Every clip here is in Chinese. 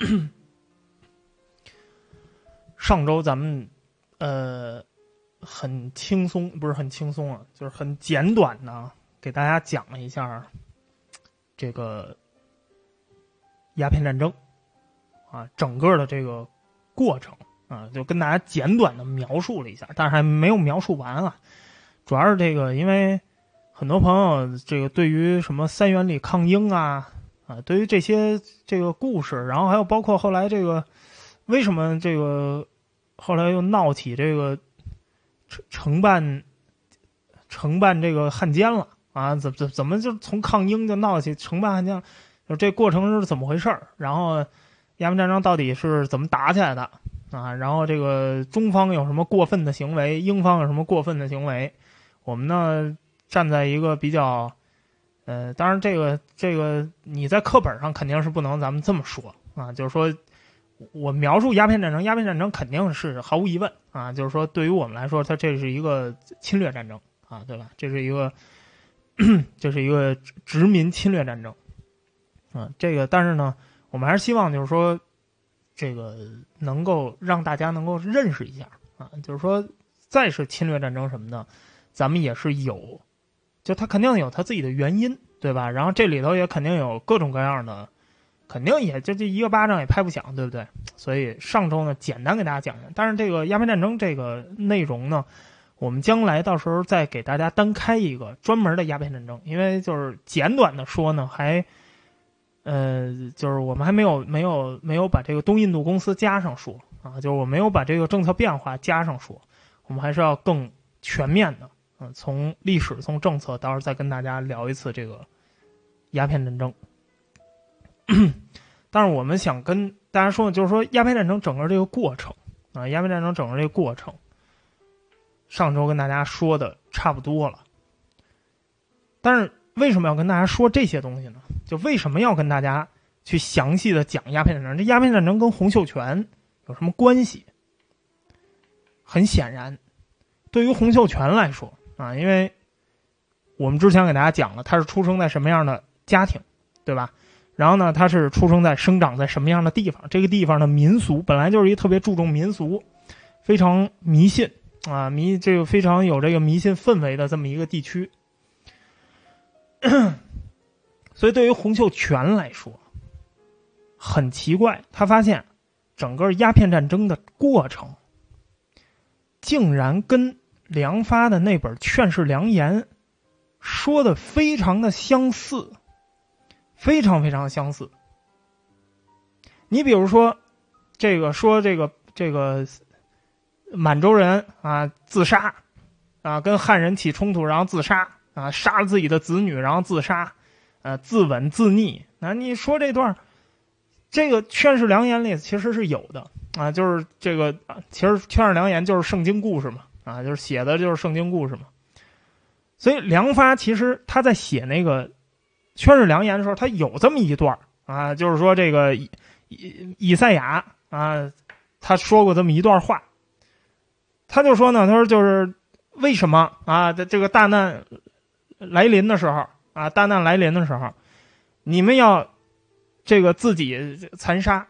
上周咱们呃很轻松，不是很轻松啊，就是很简短的给大家讲了一下这个鸦片战争啊，整个的这个过程啊，就跟大家简短的描述了一下，但是还没有描述完啊。主要是这个，因为很多朋友这个对于什么三元里抗英啊啊，对于这些这个故事，然后还有包括后来这个为什么这个后来又闹起这个承承办承办这个汉奸了啊？怎怎怎么就从抗英就闹起承办汉奸？就这过程是怎么回事儿？然后鸦片战争到底是怎么打起来的啊？然后这个中方有什么过分的行为？英方有什么过分的行为？我们呢站在一个比较，呃，当然这个这个你在课本上肯定是不能咱们这么说啊，就是说我描述鸦片战争，鸦片战争肯定是毫无疑问啊，就是说对于我们来说，它这是一个侵略战争啊，对吧？这是一个 这是一个殖民侵略战争啊，这个但是呢，我们还是希望就是说这个能够让大家能够认识一下啊，就是说再是侵略战争什么的。咱们也是有，就他肯定有他自己的原因，对吧？然后这里头也肯定有各种各样的，肯定也就这一个巴掌也拍不响，对不对？所以上周呢，简单给大家讲讲。但是这个鸦片战争这个内容呢，我们将来到时候再给大家单开一个专门的鸦片战争，因为就是简短的说呢，还，呃，就是我们还没有没有没有把这个东印度公司加上说啊，就是我没有把这个政策变化加上说，我们还是要更全面的。嗯，从历史、从政策，到时候再跟大家聊一次这个鸦片战争。但是我们想跟大家说的就是说鸦片战争整个这个过程啊，鸦片战争整个这个过程，上周跟大家说的差不多了。但是为什么要跟大家说这些东西呢？就为什么要跟大家去详细的讲鸦片战争？这鸦片战争跟洪秀全有什么关系？很显然，对于洪秀全来说。啊，因为我们之前给大家讲了，他是出生在什么样的家庭，对吧？然后呢，他是出生在生长在什么样的地方？这个地方的民俗本来就是一特别注重民俗、非常迷信啊迷这个非常有这个迷信氛围的这么一个地区。所以，对于洪秀全来说，很奇怪，他发现整个鸦片战争的过程竟然跟。梁发的那本《劝世良言》说的非常的相似，非常非常相似。你比如说，这个说这个这个满洲人啊自杀啊，跟汉人起冲突，然后自杀啊，杀了自己的子女，然后自杀，呃，自刎自溺。那你说这段，这个《劝世良言》里其实是有的啊，就是这个，其实《劝世良言》就是圣经故事嘛。啊，就是写的就是圣经故事嘛，所以梁发其实他在写那个《劝世良言》的时候，他有这么一段啊，就是说这个以以赛亚啊，他说过这么一段话，他就说呢，他说就是为什么啊，在这个大难来临的时候啊，大难来临的时候，你们要这个自己残杀，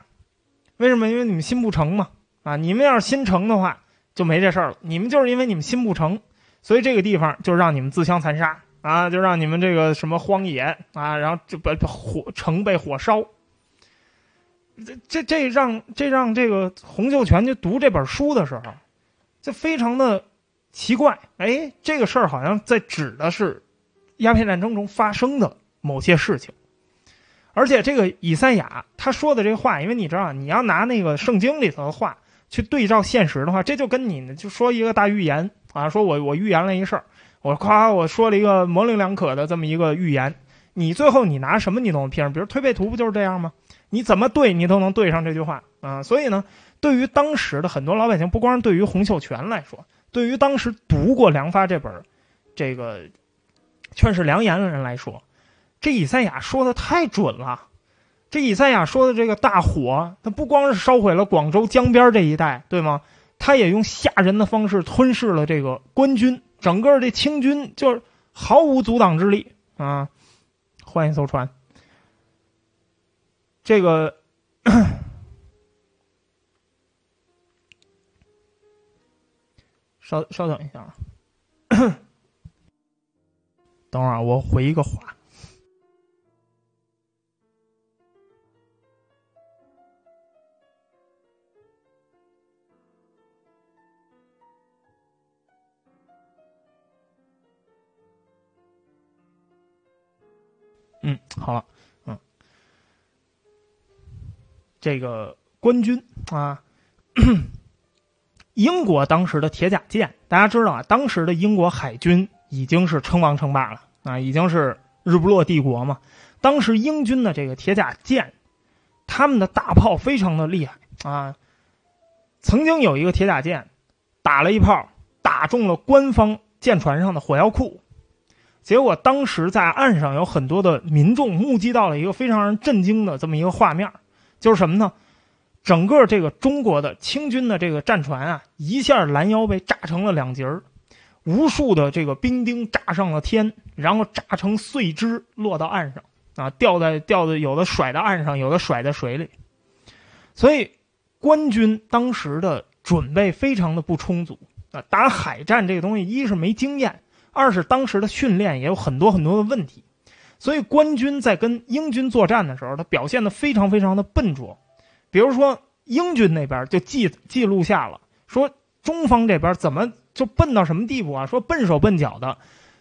为什么？因为你们心不诚嘛，啊，你们要是心诚的话。就没这事儿了。你们就是因为你们心不诚，所以这个地方就让你们自相残杀啊，就让你们这个什么荒野啊，然后就把火城被火烧。这这这让这让这个洪秀全就读这本书的时候，就非常的奇怪。哎，这个事儿好像在指的是鸦片战争中发生的某些事情，而且这个以赛亚他说的这话，因为你知道，你要拿那个圣经里头的话。去对照现实的话，这就跟你就说一个大预言啊，说我我预言了一事儿，我夸我说了一个模棱两可的这么一个预言，你最后你拿什么你都能骗，比如推背图不就是这样吗？你怎么对你都能对上这句话啊？所以呢，对于当时的很多老百姓，不光是对于洪秀全来说，对于当时读过梁发这本这个《劝世良言》的人来说，这以赛亚说的太准了。这以赛亚说的这个大火，它不光是烧毁了广州江边这一带，对吗？它也用吓人的方式吞噬了这个官军，整个这清军就是毫无阻挡之力啊！换一艘船，这个稍稍等一下啊，等会儿我回一个话。嗯，好了，嗯，这个官军啊，英国当时的铁甲舰，大家知道啊，当时的英国海军已经是称王称霸了啊，已经是日不落帝国嘛。当时英军的这个铁甲舰，他们的大炮非常的厉害啊。曾经有一个铁甲舰打了一炮，打中了官方舰船上的火药库。结果当时在岸上有很多的民众目击到了一个非常让人震惊的这么一个画面，就是什么呢？整个这个中国的清军的这个战船啊，一下拦腰被炸成了两截儿，无数的这个兵丁炸上了天，然后炸成碎枝落到岸上啊，掉在掉在有的甩到岸上，有的甩在水里。所以官军当时的准备非常的不充足啊，打海战这个东西，一是没经验。二是当时的训练也有很多很多的问题，所以官军在跟英军作战的时候，他表现的非常非常的笨拙。比如说，英军那边就记记录下了，说中方这边怎么就笨到什么地步啊？说笨手笨脚的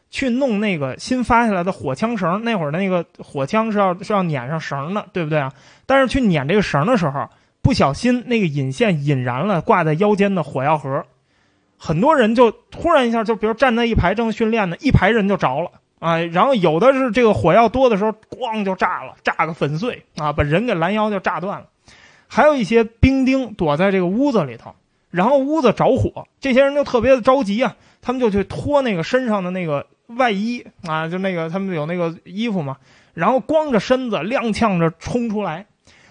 去弄那个新发下来的火枪绳，那会儿那个火枪是要是要撵上绳的，对不对啊？但是去撵这个绳的时候，不小心那个引线引燃了挂在腰间的火药盒。很多人就突然一下，就比如站在一排正训练呢，一排人就着了啊。然后有的是这个火药多的时候，咣就炸了，炸个粉碎啊，把人给拦腰就炸断了。还有一些兵丁躲在这个屋子里头，然后屋子着火，这些人就特别的着急啊，他们就去脱那个身上的那个外衣啊，就那个他们有那个衣服嘛，然后光着身子踉跄着冲出来。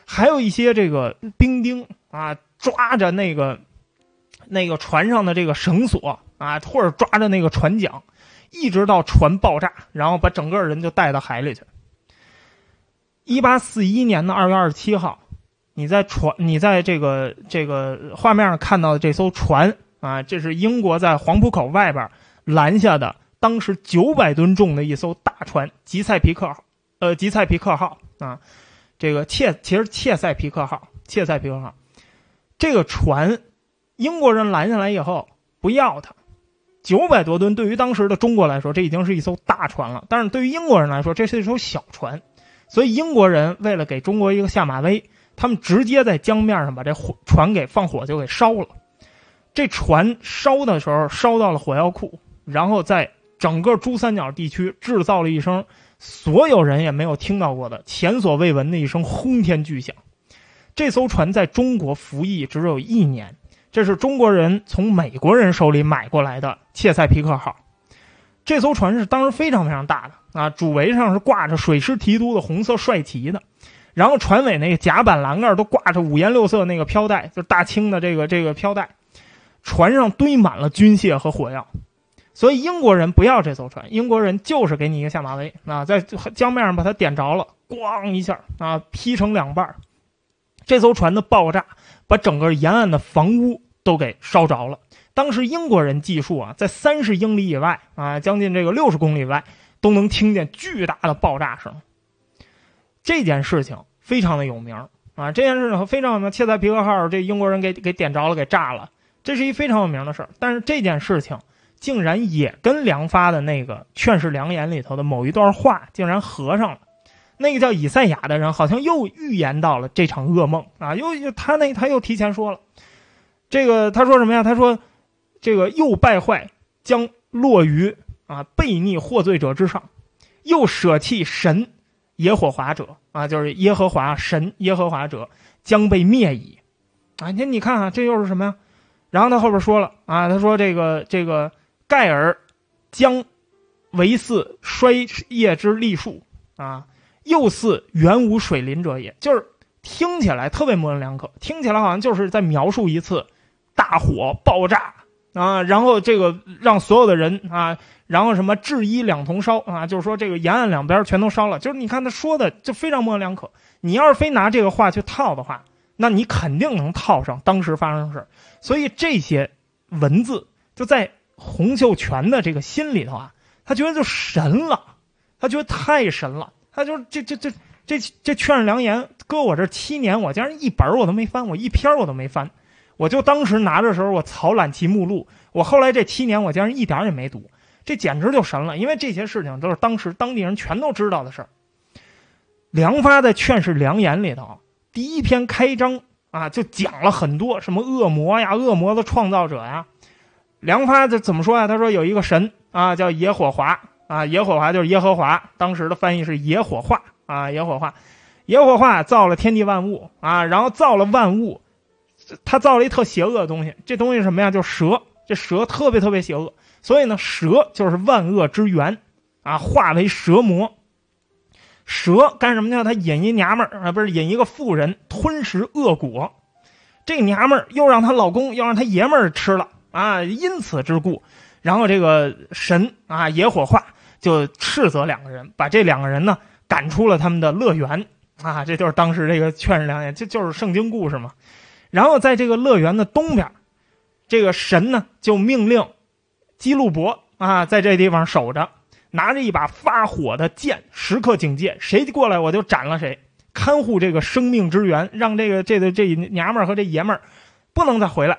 还有一些这个兵丁啊，抓着那个。那个船上的这个绳索啊，或者抓着那个船桨，一直到船爆炸，然后把整个人就带到海里去。一八四一年的二月二十七号，你在船，你在这个这个画面上看到的这艘船啊，这是英国在黄浦口外边拦下的，当时九百吨重的一艘大船——吉塞皮克号，呃，吉塞皮克号啊，这个切其实切塞皮克号，切塞皮克号，这个船。英国人拦下来以后不要它，九百多吨对于当时的中国来说，这已经是一艘大船了。但是对于英国人来说，这是一艘小船。所以英国人为了给中国一个下马威，他们直接在江面上把这火船给放火就给烧了。这船烧的时候烧到了火药库，然后在整个珠三角地区制造了一声所有人也没有听到过的前所未闻的一声轰天巨响。这艘船在中国服役只有一年。这是中国人从美国人手里买过来的切塞皮克号，这艘船是当时非常非常大的啊，主桅上是挂着水师提督的红色帅旗的，然后船尾那个甲板栏杆都挂着五颜六色那个飘带，就是大清的这个这个飘带，船上堆满了军械和火药，所以英国人不要这艘船，英国人就是给你一个下马威。啊，在江面上把它点着了，咣一下啊，劈成两半。这艘船的爆炸。把整个沿岸的房屋都给烧着了。当时英国人计数啊，在三十英里以外啊，将近这个六十公里外，都能听见巨大的爆炸声。这件事情非常的有名啊，这件事情非常有名。切塞皮克号这英国人给给点着了，给炸了，这是一非常有名的事儿。但是这件事情竟然也跟梁发的那个《劝世良言》里头的某一段话竟然合上了。那个叫以赛亚的人好像又预言到了这场噩梦啊！又又他那他又提前说了，这个他说什么呀？他说，这个又败坏将落于啊悖逆获罪者之上，又舍弃神耶和华者啊，就是耶和华神耶和华者将被灭矣啊！你你看啊，这又是什么呀？然后他后边说了啊，他说这个这个盖尔将为似衰叶之栗树啊。又似原无水林者也，就是听起来特别模棱两可，听起来好像就是在描述一次大火爆炸啊，然后这个让所有的人啊，然后什么制衣两同烧啊，就是说这个沿岸两边全都烧了，就是你看他说的就非常模棱两可。你要是非拿这个话去套的话，那你肯定能套上当时发生的事。所以这些文字就在洪秀全的这个心里头啊，他觉得就神了，他觉得太神了，他就这这这这这劝世良言，搁我这七年，我竟然一本我都没翻，我一篇我都没翻，我就当时拿着时候我草览其目录，我后来这七年我竟然一点也没读，这简直就神了，因为这些事情都是当时当地人全都知道的事。梁发在劝世良言里头，第一篇开章啊，就讲了很多什么恶魔呀、恶魔的创造者呀。梁发这怎么说呀？他说有一个神啊，叫野火华啊，野火华就是耶和华，当时的翻译是野火化啊，野火化，野火化造了天地万物啊，然后造了万物，他造了一特邪恶的东西，这东西什么呀？就是蛇，这蛇特别特别邪恶，所以呢，蛇就是万恶之源啊，化为蛇魔。蛇干什么去？他引一娘们儿啊，不是引一个妇人吞食恶果，这娘们儿又让她老公要让她爷们儿吃了啊，因此之故，然后这个神啊野火化就斥责两个人，把这两个人呢赶出了他们的乐园啊，这就是当时这个劝世良言，这就是圣经故事嘛。然后在这个乐园的东边，这个神呢就命令基路伯啊在这地方守着。拿着一把发火的剑，时刻警戒，谁过来我就斩了谁，看护这个生命之源，让这个这个这娘们儿和这爷们儿不能再回来。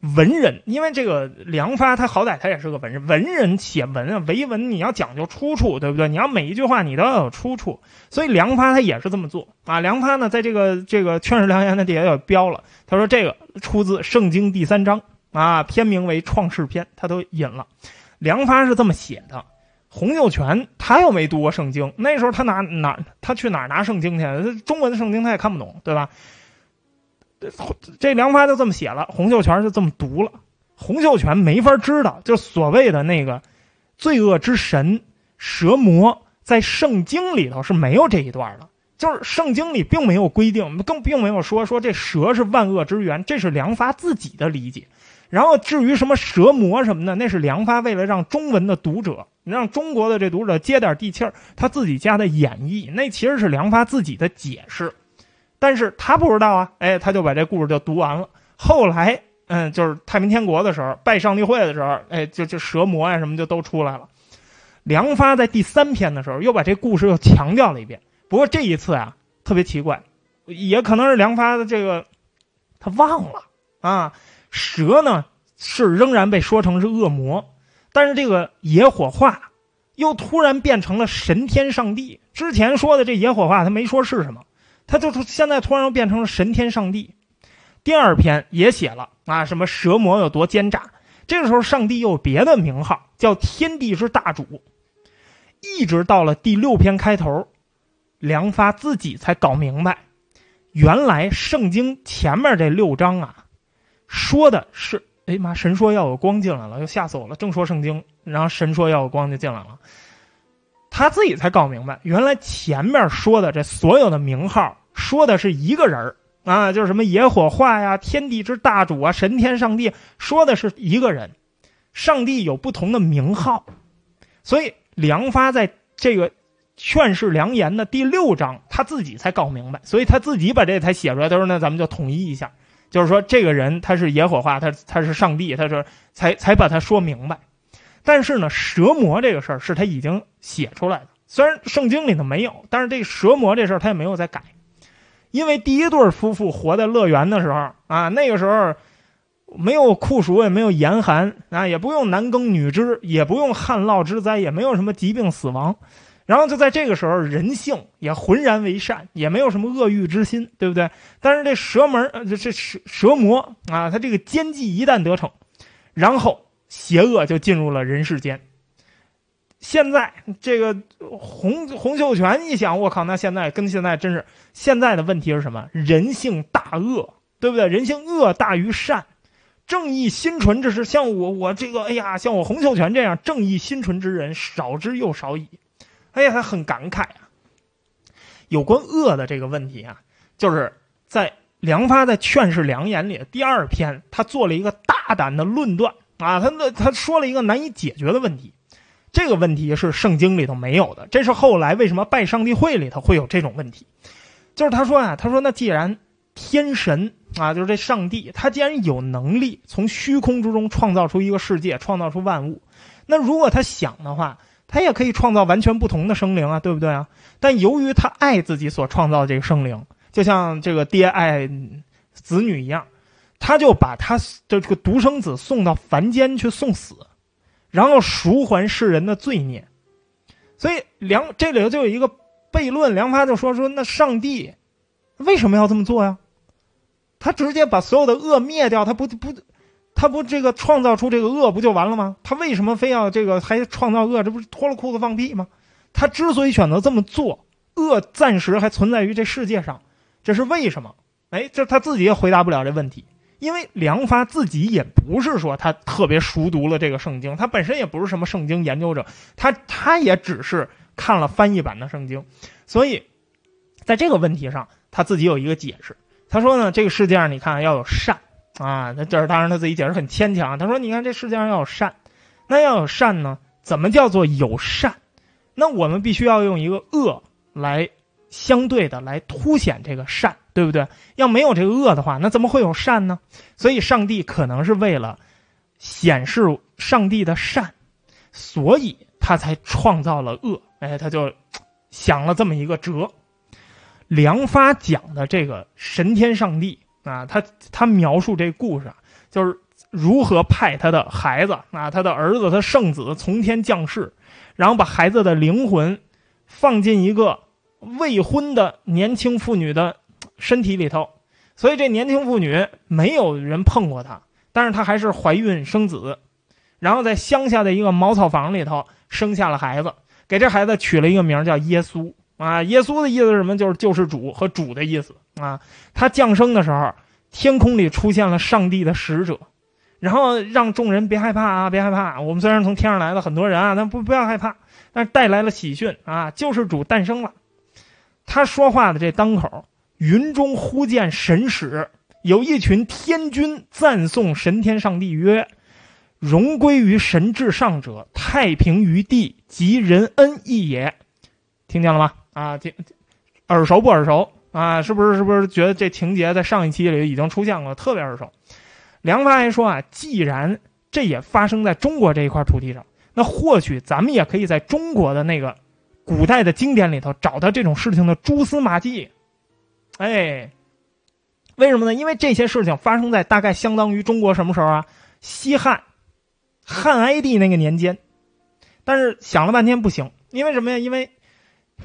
文人，因为这个梁发他好歹他也是个文人，文人写文啊，为文你要讲究出处，对不对？你要每一句话你都要有出处，所以梁发他也是这么做啊。梁发呢，在这个这个劝世良言的底下也标了，他说这个出自《圣经》第三章啊，篇名为《创世篇》，他都引了。梁发是这么写的。洪秀全他又没读过圣经，那时候他拿哪他去哪拿圣经去？中文的圣经他也看不懂，对吧？这梁发就这么写了，洪秀全就这么读了。洪秀全没法知道，就所谓的那个罪恶之神蛇魔，在圣经里头是没有这一段的，就是圣经里并没有规定，更并没有说说这蛇是万恶之源，这是梁发自己的理解。然后至于什么蛇魔什么的，那是梁发为了让中文的读者，让中国的这读者接点地气儿，他自己加的演绎，那其实是梁发自己的解释，但是他不知道啊，哎，他就把这故事就读完了。后来，嗯，就是太平天国的时候，拜上帝会的时候，哎，就就蛇魔呀什么就都出来了。梁发在第三篇的时候又把这故事又强调了一遍，不过这一次啊特别奇怪，也可能是梁发的这个他忘了啊。蛇呢是仍然被说成是恶魔，但是这个野火化又突然变成了神天上帝。之前说的这野火化他没说是什么，他就是现在突然又变成了神天上帝。第二篇也写了啊，什么蛇魔有多奸诈。这个时候上帝又有别的名号，叫天地之大主。一直到了第六篇开头，梁发自己才搞明白，原来圣经前面这六章啊。说的是，哎妈，神说要有光进来了，又吓死我了。正说圣经，然后神说要有光就进来了，他自己才搞明白，原来前面说的这所有的名号，说的是一个人啊，就是什么野火化呀、天地之大主啊、神天上帝，说的是一个人，上帝有不同的名号，所以梁发在这个劝世良言的第六章，他自己才搞明白，所以他自己把这才写出来，他说那咱们就统一一下。就是说，这个人他是野火化，他他是上帝，他说才才把他说明白。但是呢，蛇魔这个事儿是他已经写出来的，虽然圣经里头没有，但是这蛇魔这事儿他也没有再改。因为第一对夫妇活在乐园的时候啊，那个时候没有酷暑，也没有严寒啊，也不用男耕女织，也不用旱涝之灾，也没有什么疾病死亡。然后就在这个时候，人性也浑然为善，也没有什么恶欲之心，对不对？但是这蛇门，这，这蛇蛇魔啊，他这个奸计一旦得逞，然后邪恶就进入了人世间。现在这个洪洪秀全一想，我靠，那现在跟现在真是现在的问题是什么？人性大恶，对不对？人性恶大于善，正义心纯这是，像我我这个，哎呀，像我洪秀全这样正义心纯之人，少之又少矣。哎呀，他很感慨啊。有关恶的这个问题啊，就是在梁发在《劝世良言》里第二篇，他做了一个大胆的论断啊，他那他说了一个难以解决的问题。这个问题是圣经里头没有的，这是后来为什么拜上帝会里头会有这种问题？就是他说啊，他说那既然天神啊，就是这上帝，他既然有能力从虚空之中创造出一个世界，创造出万物，那如果他想的话，他也可以创造完全不同的生灵啊，对不对啊？但由于他爱自己所创造的这个生灵，就像这个爹爱子女一样，他就把他的这个独生子送到凡间去送死，然后赎还世人的罪孽。所以梁这里头就有一个悖论，梁发就说说那上帝为什么要这么做呀？他直接把所有的恶灭掉，他不不，他不这个创造出这个恶不就完了吗？他为什么非要这个还创造恶？这不是脱了裤子放屁吗？他之所以选择这么做，恶暂时还存在于这世界上，这是为什么？哎，这他自己也回答不了这问题，因为梁发自己也不是说他特别熟读了这个圣经，他本身也不是什么圣经研究者，他他也只是看了翻译版的圣经，所以在这个问题上，他自己有一个解释。他说呢，这个世界上你看要有善啊，那这当然他自己解释很牵强。他说，你看这世界上要有善，那要有善呢，怎么叫做有善？那我们必须要用一个恶来相对的来凸显这个善，对不对？要没有这个恶的话，那怎么会有善呢？所以上帝可能是为了显示上帝的善，所以他才创造了恶。哎，他就想了这么一个辙。梁发讲的这个神天上帝啊，他他描述这故事啊，就是如何派他的孩子啊，他的儿子，他圣子从天降世，然后把孩子的灵魂放进一个未婚的年轻妇女的身体里头，所以这年轻妇女没有人碰过她，但是她还是怀孕生子，然后在乡下的一个茅草房里头生下了孩子，给这孩子取了一个名叫耶稣。啊，耶稣的意思是什么？就是救世主和主的意思啊。他降生的时候，天空里出现了上帝的使者，然后让众人别害怕啊，别害怕。我们虽然从天上来了很多人啊，但不不要害怕。但是带来了喜讯啊，救世主诞生了。他说话的这当口，云中忽见神使，有一群天君赞颂神天上帝曰：“荣归于神至上者，太平于地，及人恩义也。”听见了吗？啊，听耳熟不耳熟啊？是不是？是不是觉得这情节在上一期里已经出现过，特别耳熟？梁发还说啊，既然这也发生在中国这一块土地上，那或许咱们也可以在中国的那个古代的经典里头找到这种事情的蛛丝马迹。哎，为什么呢？因为这些事情发生在大概相当于中国什么时候啊？西汉汉哀帝那个年间。但是想了半天不行，因为什么呀？因为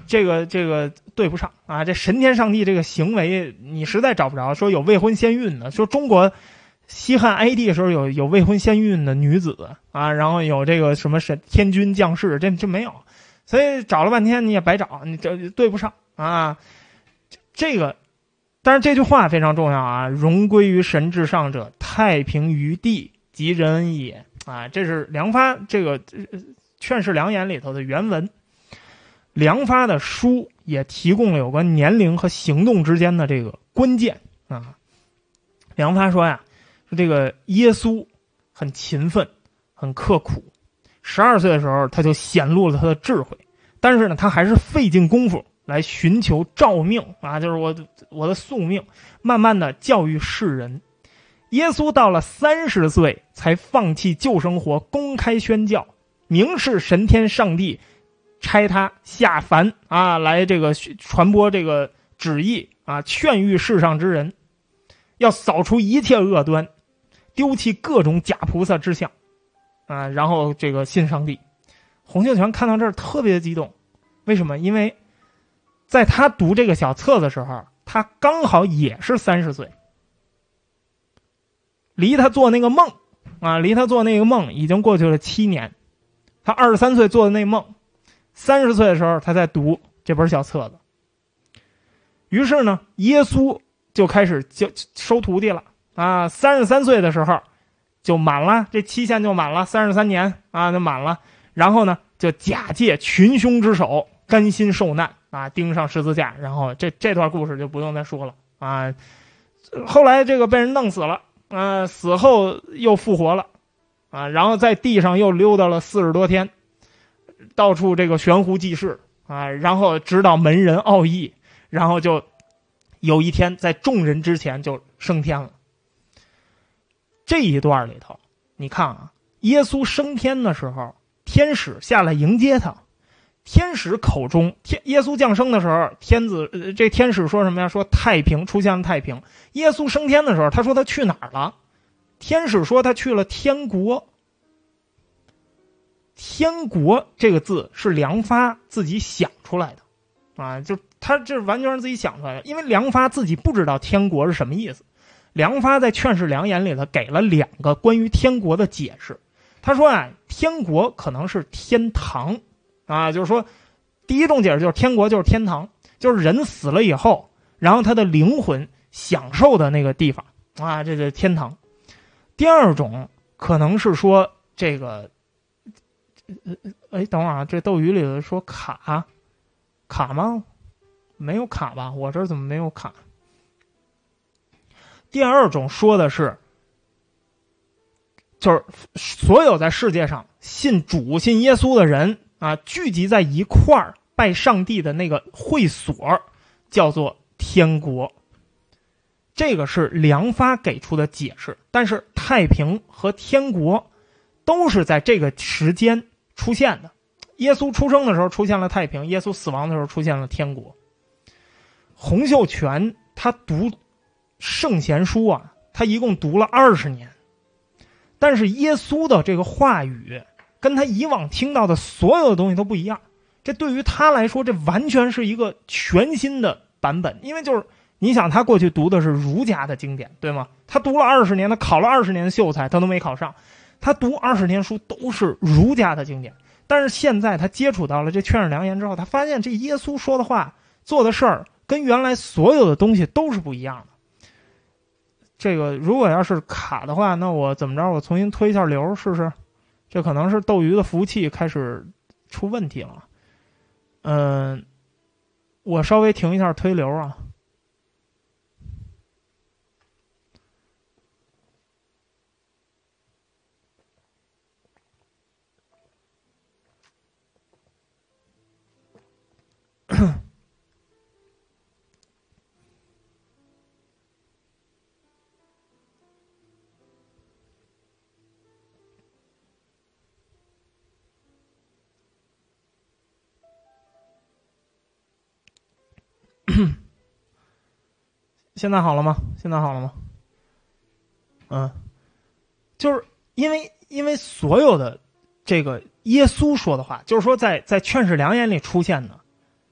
这个这个对不上啊！这神天上帝这个行为，你实在找不着说有未婚先孕的。说中国西汉哀帝的时候有有未婚先孕的女子啊，然后有这个什么神天君降世，这这没有。所以找了半天你也白找，你这对不上啊。这个，但是这句话非常重要啊！荣归于神至上者，太平于地，及人也啊！这是梁发这个《劝世良言》里头的原文。梁发的书也提供了有关年龄和行动之间的这个关键啊。梁发说呀，说这个耶稣很勤奋，很刻苦。十二岁的时候，他就显露了他的智慧，但是呢，他还是费尽功夫来寻求照命啊，就是我我的宿命，慢慢的教育世人。耶稣到了三十岁才放弃旧生活，公开宣教，明示神天上帝。差他下凡啊，来这个传播这个旨意啊，劝喻世上之人，要扫除一切恶端，丢弃各种假菩萨之相，啊，然后这个信上帝。洪秀全看到这儿特别激动，为什么？因为在他读这个小册的时候，他刚好也是三十岁，离他做那个梦啊，离他做那个梦已经过去了七年，他二十三岁做的那梦。三十岁的时候，他在读这本小册子。于是呢，耶稣就开始教收徒弟了啊。三十三岁的时候，就满了，这期限就满了，三十三年啊，就满了。然后呢，就假借群凶之手，甘心受难啊，钉上十字架。然后这这段故事就不用再说了啊。后来这个被人弄死了啊，死后又复活了啊，然后在地上又溜达了四十多天。到处这个悬壶济世啊，然后指导门人奥义，然后就有一天在众人之前就升天了。这一段里头，你看啊，耶稣升天的时候，天使下来迎接他。天使口中，天耶稣降生的时候，天子、这天使说什么呀？说太平出现了太平。耶稣升天的时候，他说他去哪儿了？天使说他去了天国。天国这个字是梁发自己想出来的，啊，就他这完全是自己想出来的，因为梁发自己不知道天国是什么意思。梁发在《劝世良言》里头给了两个关于天国的解释。他说啊，天国可能是天堂。啊，就是说，第一种解释就是天国就是天堂，就是人死了以后，然后他的灵魂享受的那个地方啊，这是天堂。第二种可能是说这个，哎，等会儿啊，这斗鱼里头说卡卡吗？没有卡吧？我这怎么没有卡？第二种说的是，就是所有在世界上信主、信耶稣的人。啊，聚集在一块儿拜上帝的那个会所，叫做天国。这个是梁发给出的解释。但是太平和天国都是在这个时间出现的。耶稣出生的时候出现了太平，耶稣死亡的时候出现了天国。洪秀全他读圣贤书啊，他一共读了二十年，但是耶稣的这个话语。跟他以往听到的所有的东西都不一样，这对于他来说，这完全是一个全新的版本。因为就是你想，他过去读的是儒家的经典，对吗？他读了二十年，他考了二十年的秀才，他都没考上。他读二十年书都是儒家的经典，但是现在他接触到了这《劝世良言》之后，他发现这耶稣说的话、做的事儿，跟原来所有的东西都是不一样的。这个如果要是卡的话，那我怎么着？我重新推一下流试试。这可能是斗鱼的服务器开始出问题了，嗯，我稍微停一下推流啊。现在好了吗？现在好了吗？嗯，就是因为因为所有的这个耶稣说的话，就是说在在《劝世良言》里出现的，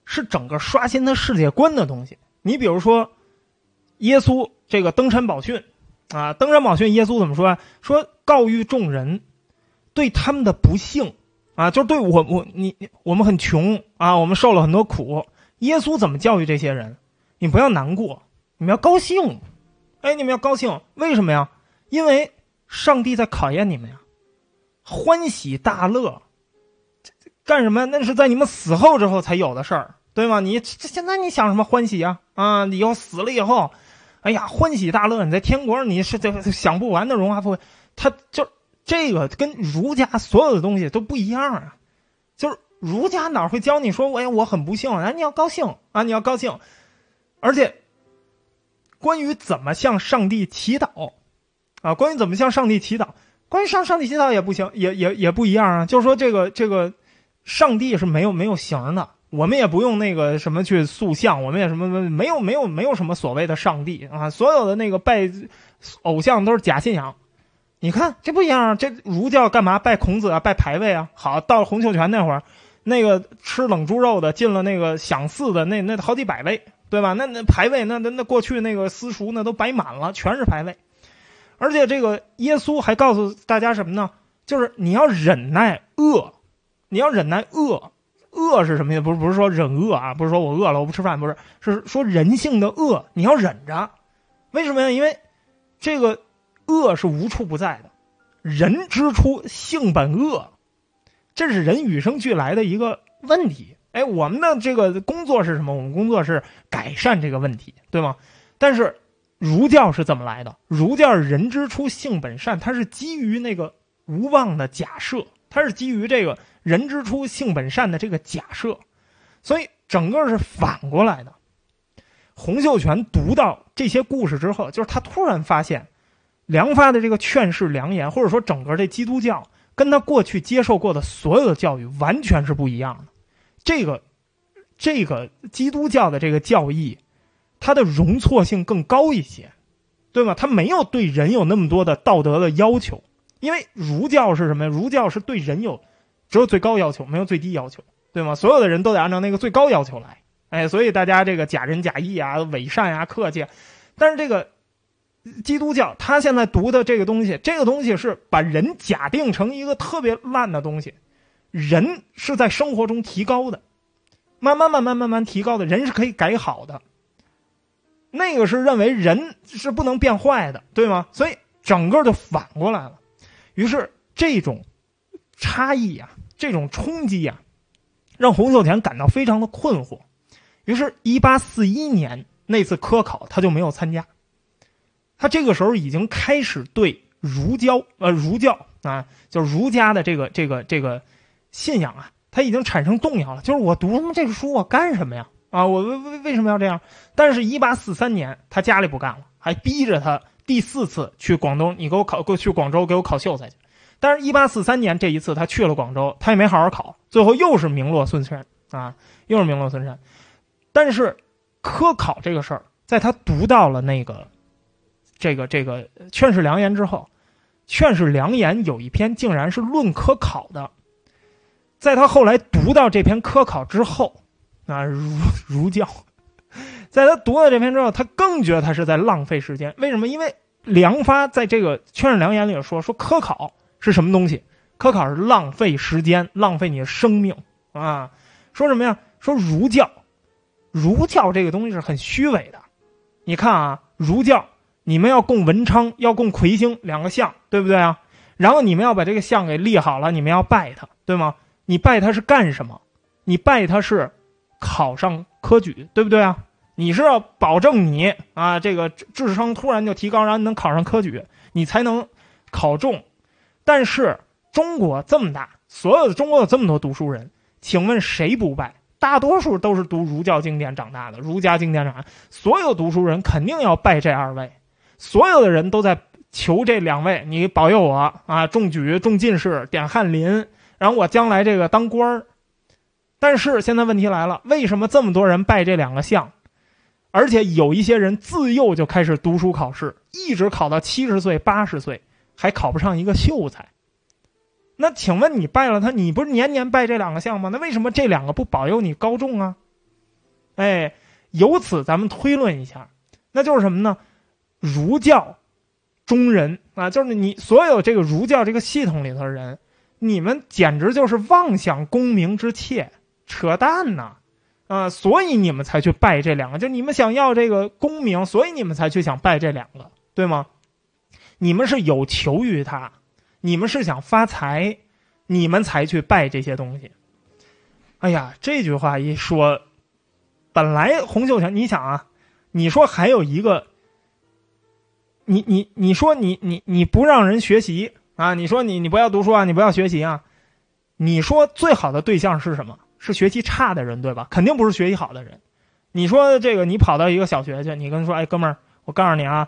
是整个刷新他世界观的东西。你比如说，耶稣这个登山宝训啊，登山宝训，耶稣怎么说啊？说告谕众人，对他们的不幸啊，就是对我我你我们很穷啊，我们受了很多苦。耶稣怎么教育这些人？你不要难过，你们要高兴。哎，你们要高兴，为什么呀？因为上帝在考验你们呀，欢喜大乐。干什么？那是在你们死后之后才有的事儿，对吗？你这现在你想什么欢喜啊？啊，你要死了以后，哎呀，欢喜大乐，你在天国你是这想不完的荣华富贵。他就这个跟儒家所有的东西都不一样啊，就是。儒家哪会教你说，哎，我很不幸，哎，你要高兴啊，你要高兴。而且，关于怎么向上帝祈祷，啊，关于怎么向上帝祈祷，关于上上帝祈祷也不行，也也也不一样啊。就是说，这个这个，上帝是没有没有形的，我们也不用那个什么去塑像，我们也什么没有没有没有什么所谓的上帝啊，所有的那个拜偶像都是假信仰。你看这不一样啊，这儒教干嘛拜孔子啊，拜牌位啊？好，到了洪秀全那会儿。那个吃冷猪肉的进了那个享祀的那那好几百位，对吧？那那牌位那那那过去那个私塾那都摆满了，全是牌位。而且这个耶稣还告诉大家什么呢？就是你要忍耐饿，你要忍耐饿。饿是什么意思？不是不是说忍饿啊，不是说我饿了我不吃饭，不是是说人性的恶你要忍着。为什么呀？因为这个恶是无处不在的，人之初性本恶。这是人与生俱来的一个问题，哎，我们的这个工作是什么？我们工作是改善这个问题，对吗？但是儒教是怎么来的？儒教人之初性本善，它是基于那个无妄的假设，它是基于这个人之初性本善的这个假设，所以整个是反过来的。洪秀全读到这些故事之后，就是他突然发现，梁发的这个劝世良言，或者说整个这基督教，跟他过去接受过的所有的教育完全是不一样的。这个，这个基督教的这个教义，它的容错性更高一些，对吗？它没有对人有那么多的道德的要求，因为儒教是什么呀？儒教是对人有只有最高要求，没有最低要求，对吗？所有的人都得按照那个最高要求来。哎，所以大家这个假仁假义啊，伪善啊，客气。但是这个基督教，他现在读的这个东西，这个东西是把人假定成一个特别烂的东西。人是在生活中提高的，慢慢慢慢慢慢提高的人是可以改好的。那个是认为人是不能变坏的，对吗？所以整个就反过来了。于是这种差异啊，这种冲击啊，让洪秀全感到非常的困惑。于是，一八四一年那次科考，他就没有参加。他这个时候已经开始对儒教，呃，儒教啊，就是儒家的这个这个这个信仰啊，他已经产生动摇了。就是我读什么这个书，我干什么呀？啊，我为为为什么要这样？但是，一八四三年，他家里不干了，还逼着他第四次去广东，你给我考，过去广州给我考秀才去。但是，一八四三年这一次，他去了广州，他也没好好考，最后又是名落孙山啊，又是名落孙山。但是，科考这个事儿，在他读到了那个，这个这个《劝世良言》之后，《劝世良言》有一篇竟然是论科考的。在他后来读到这篇科考之后，啊，儒儒教，在他读到这篇之后，他更觉得他是在浪费时间。为什么？因为梁发在这个《劝世良言》里说，说科考是什么东西？科考是浪费时间，浪费你的生命啊！说什么呀？说儒教。儒教这个东西是很虚伪的，你看啊，儒教你们要供文昌，要供魁星两个像，对不对啊？然后你们要把这个像给立好了，你们要拜他，对吗？你拜他是干什么？你拜他是考上科举，对不对啊？你是要保证你啊这个智商突然就提高，然后能考上科举，你才能考中。但是中国这么大，所有的中国有这么多读书人，请问谁不拜？大多数都是读儒教经典长大的，儒家经典长大，所有读书人肯定要拜这二位，所有的人都在求这两位，你保佑我啊，中举、中进士、点翰林，然后我将来这个当官儿。但是现在问题来了，为什么这么多人拜这两个像，而且有一些人自幼就开始读书考试，一直考到七十岁、八十岁，还考不上一个秀才？那请问你拜了他，你不是年年拜这两个像吗？那为什么这两个不保佑你高中啊？哎，由此咱们推论一下，那就是什么呢？儒教中人啊，就是你所有这个儒教这个系统里头的人，你们简直就是妄想功名之切，扯淡呐！啊，所以你们才去拜这两个，就你们想要这个功名，所以你们才去想拜这两个，对吗？你们是有求于他。你们是想发财，你们才去拜这些东西。哎呀，这句话一说，本来洪秀全，你想啊，你说还有一个，你你你说你你你不让人学习啊？你说你你不要读书啊？你不要学习啊？你说最好的对象是什么？是学习差的人，对吧？肯定不是学习好的人。你说这个，你跑到一个小学去，你跟他说，哎，哥们儿，我告诉你啊，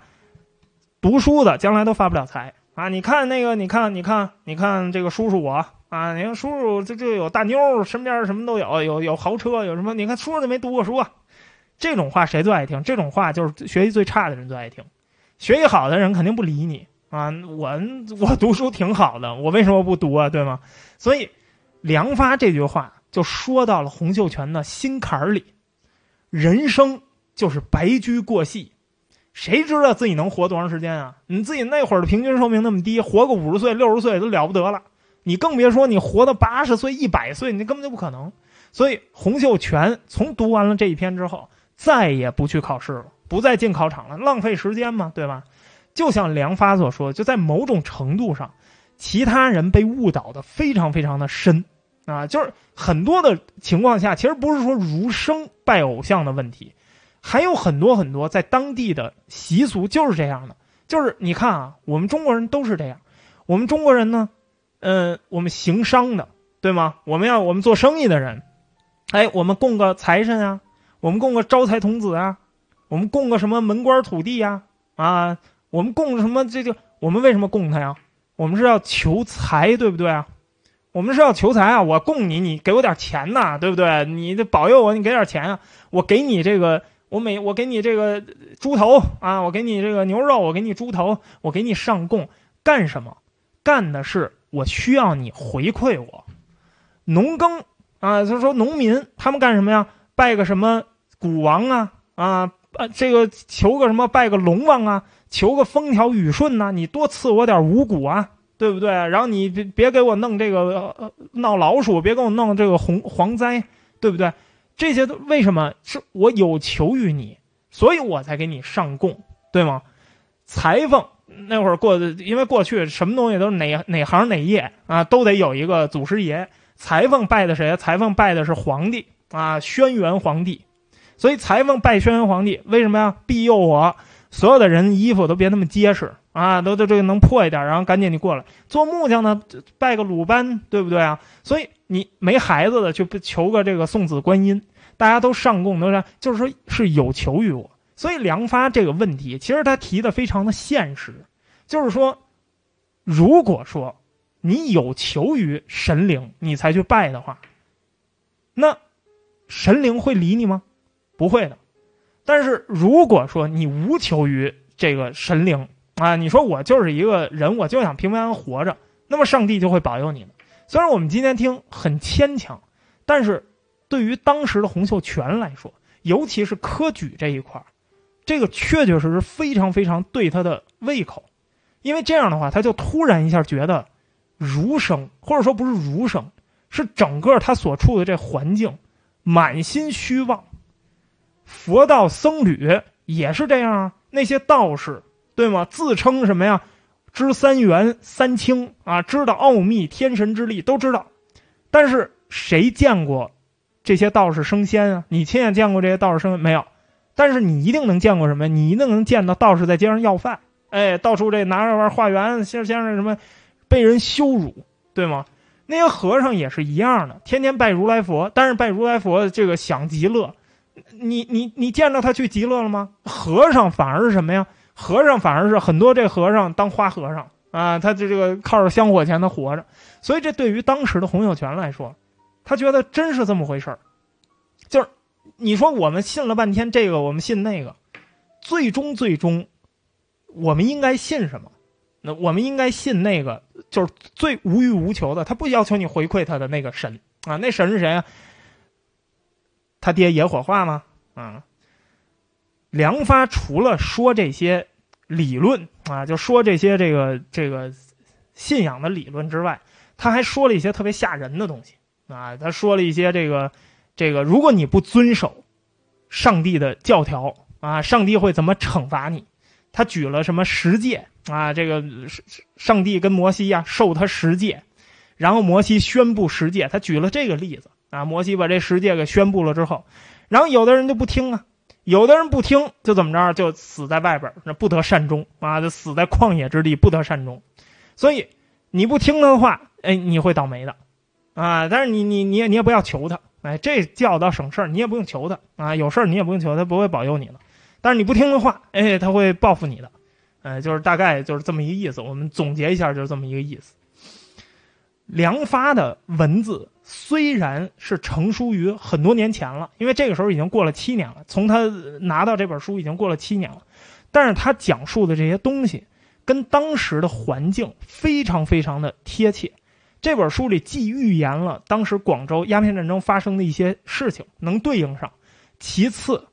读书的将来都发不了财。啊，你看那个，你看，你看，你看这个叔叔我啊，你看叔叔这这有大妞，身边什么都有，有有豪车，有什么？你看叔叔都没读过书啊，这种话谁最爱听？这种话就是学习最差的人最爱听，学习好的人肯定不理你啊。我我读书挺好的，我为什么不读啊？对吗？所以梁发这句话就说到了洪秀全的心坎儿里，人生就是白驹过隙。谁知道自己能活多长时间啊？你自己那会儿的平均寿命那么低，活个五十岁、六十岁都了不得了。你更别说你活到八十岁、一百岁，你根本就不可能。所以洪秀全从读完了这一篇之后，再也不去考试了，不再进考场了，浪费时间嘛，对吧？就像梁发所说，就在某种程度上，其他人被误导的非常非常的深啊，就是很多的情况下，其实不是说儒生拜偶像的问题。还有很多很多在当地的习俗就是这样的，就是你看啊，我们中国人都是这样。我们中国人呢，嗯，我们行商的，对吗？我们要我们做生意的人，哎，我们供个财神啊，我们供个招财童子啊，我们供个什么门官土地呀？啊，我们供什么？这就我们为什么供他呀？我们是要求财，对不对啊？我们是要求财啊！我供你，你给我点钱呐，对不对？你得保佑我，你给点钱啊！我给你这个，我每我给你这个猪头啊，我给你这个牛肉，我给你猪头，我给你上供，干什么？干的是我需要你回馈我。农耕啊，就是说农民他们干什么呀？拜个什么谷王啊啊啊！这个求个什么？拜个龙王啊，求个风调雨顺呐！你多赐我点五谷啊！对不对？然后你别别给我弄这个闹老鼠，别给我弄这个洪蝗灾，对不对？这些都为什么？是我有求于你，所以我才给你上供，对吗？裁缝那会儿过的，因为过去什么东西都是哪哪行哪业啊，都得有一个祖师爷。裁缝拜的谁？裁缝拜的是皇帝啊，轩辕皇帝。所以裁缝拜轩辕皇帝，为什么呀？庇佑我，所有的人衣服都别那么结实。啊，都都这个能破一点，然后赶紧你过来做木匠呢，拜个鲁班，对不对啊？所以你没孩子的去求个这个送子观音，大家都上供都是，就是说是有求于我。所以梁发这个问题，其实他提的非常的现实，就是说，如果说你有求于神灵，你才去拜的话，那神灵会理你吗？不会的。但是如果说你无求于这个神灵，啊，你说我就是一个人，我就想平平安安活着，那么上帝就会保佑你们。虽然我们今天听很牵强，但是对于当时的洪秀全来说，尤其是科举这一块这个确确实实非常非常对他的胃口，因为这样的话，他就突然一下觉得儒生，或者说不是儒生，是整个他所处的这环境满心虚妄。佛道僧侣也是这样啊，那些道士。对吗？自称什么呀？知三元三清啊，知道奥秘，天神之力都知道。但是谁见过这些道士升仙啊？你亲眼见过这些道士升没有？但是你一定能见过什么？你一定能见到道士在街上要饭，哎，到处这拿着玩化缘，先先生什么被人羞辱，对吗？那些和尚也是一样的，天天拜如来佛，但是拜如来佛这个享极乐。你你你见着他去极乐了吗？和尚反而是什么呀？和尚反而是很多，这和尚当花和尚啊，他就这个靠着香火钱他活着，所以这对于当时的洪秀全来说，他觉得真是这么回事儿，就是你说我们信了半天这个，我们信那个，最终最终，我们应该信什么？那我们应该信那个就是最无欲无求的，他不要求你回馈他的那个神啊，那神是谁啊？他爹野火化吗？啊，梁发除了说这些。理论啊，就说这些这个这个信仰的理论之外，他还说了一些特别吓人的东西啊。他说了一些这个这个，如果你不遵守上帝的教条啊，上帝会怎么惩罚你？他举了什么十诫啊？这个上帝跟摩西呀授他十诫，然后摩西宣布十诫，他举了这个例子啊。摩西把这十诫给宣布了之后，然后有的人就不听啊。有的人不听，就怎么着，就死在外边那不得善终啊！就死在旷野之地，不得善终。所以你不听他的话，哎，你会倒霉的，啊！但是你你你也你也不要求他，哎，这教导省事儿，你也不用求他啊。有事儿你也不用求他，不会保佑你的。但是你不听的话，哎，他会报复你的，哎，就是大概就是这么一个意思。我们总结一下，就是这么一个意思。梁发的文字。虽然是成书于很多年前了，因为这个时候已经过了七年了，从他拿到这本书已经过了七年了，但是他讲述的这些东西跟当时的环境非常非常的贴切。这本书里既预言了当时广州鸦片战争发生的一些事情，能对应上；其次，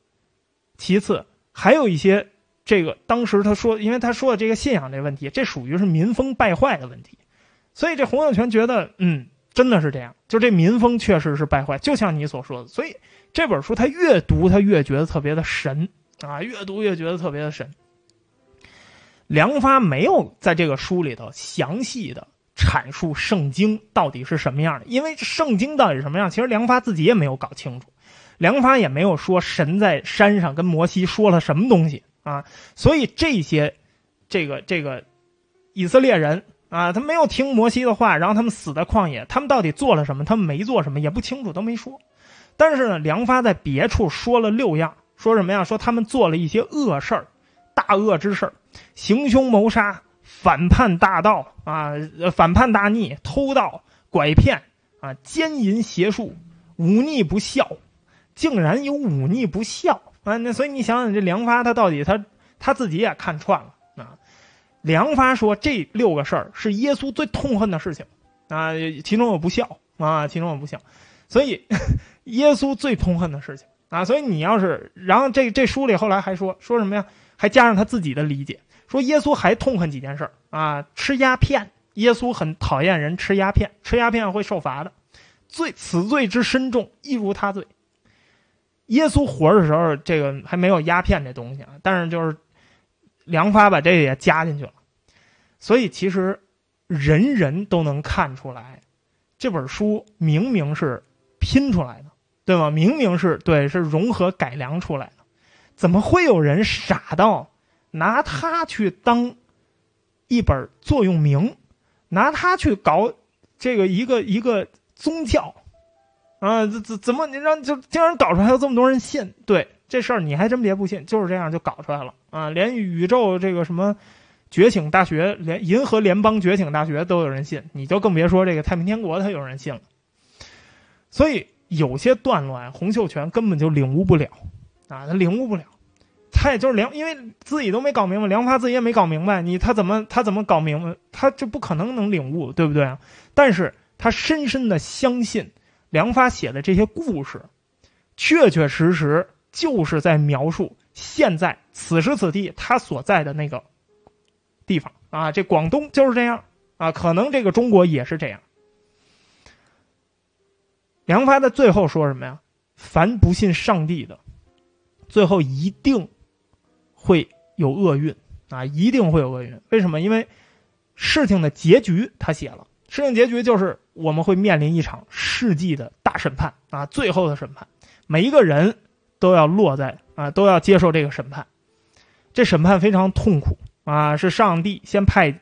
其次还有一些这个当时他说，因为他说的这个信仰这问题，这属于是民风败坏的问题，所以这洪秀全觉得，嗯。真的是这样，就这民风确实是败坏，就像你所说的。所以这本书他越读他越觉得特别的神啊，越读越觉得特别的神。梁发没有在这个书里头详细的阐述圣经到底是什么样的，因为圣经到底什么样，其实梁发自己也没有搞清楚。梁发也没有说神在山上跟摩西说了什么东西啊，所以这些这个这个以色列人。啊，他没有听摩西的话，然后他们死在旷野。他们到底做了什么？他们没做什么，也不清楚，都没说。但是呢，梁发在别处说了六样说什么呀？说他们做了一些恶事儿，大恶之事，行凶谋杀，反叛大道啊，反叛大逆，偷盗拐骗啊，奸淫邪术，忤逆不孝，竟然有忤逆不孝啊！那所以你想想，这梁发他到底他他自己也看穿了。梁发说这六个事儿是耶稣最痛恨的事情啊，其中有不孝啊，其中有不孝，所以 耶稣最痛恨的事情。啊，所以你要是，然后这这书里后来还说说什么呀？还加上他自己的理解，说耶稣还痛恨几件事儿啊，吃鸦片，耶稣很讨厌人吃鸦片，吃鸦片会受罚的，罪此罪之深重，亦如他罪。耶稣活的时候，这个还没有鸦片这东西啊，但是就是梁发把这个也加进去了，所以其实人人都能看出来，这本书明明是拼出来的。对吗？明明是对，是融合改良出来的，怎么会有人傻到拿它去当一本座右铭，拿它去搞这个一个一个宗教啊？怎怎怎么你让就竟然搞出来还有这么多人信？对这事儿你还真别不信，就是这样就搞出来了啊！连宇宙这个什么觉醒大学，连银河联邦觉醒大学都有人信，你就更别说这个太平天国他有人信了，所以。有些段落啊，洪秀全根本就领悟不了，啊，他领悟不了，他也就是梁，因为自己都没搞明白，梁发自己也没搞明白，你他怎么他怎么搞明白？他就不可能能领悟，对不对啊？但是他深深的相信梁发写的这些故事，确确实实就是在描述现在此时此地他所在的那个地方啊，这广东就是这样啊，可能这个中国也是这样。梁发在最后说什么呀？凡不信上帝的，最后一定会有厄运啊！一定会有厄运。为什么？因为事情的结局他写了，事情结局就是我们会面临一场世纪的大审判啊！最后的审判，每一个人都要落在啊，都要接受这个审判。这审判非常痛苦啊！是上帝先派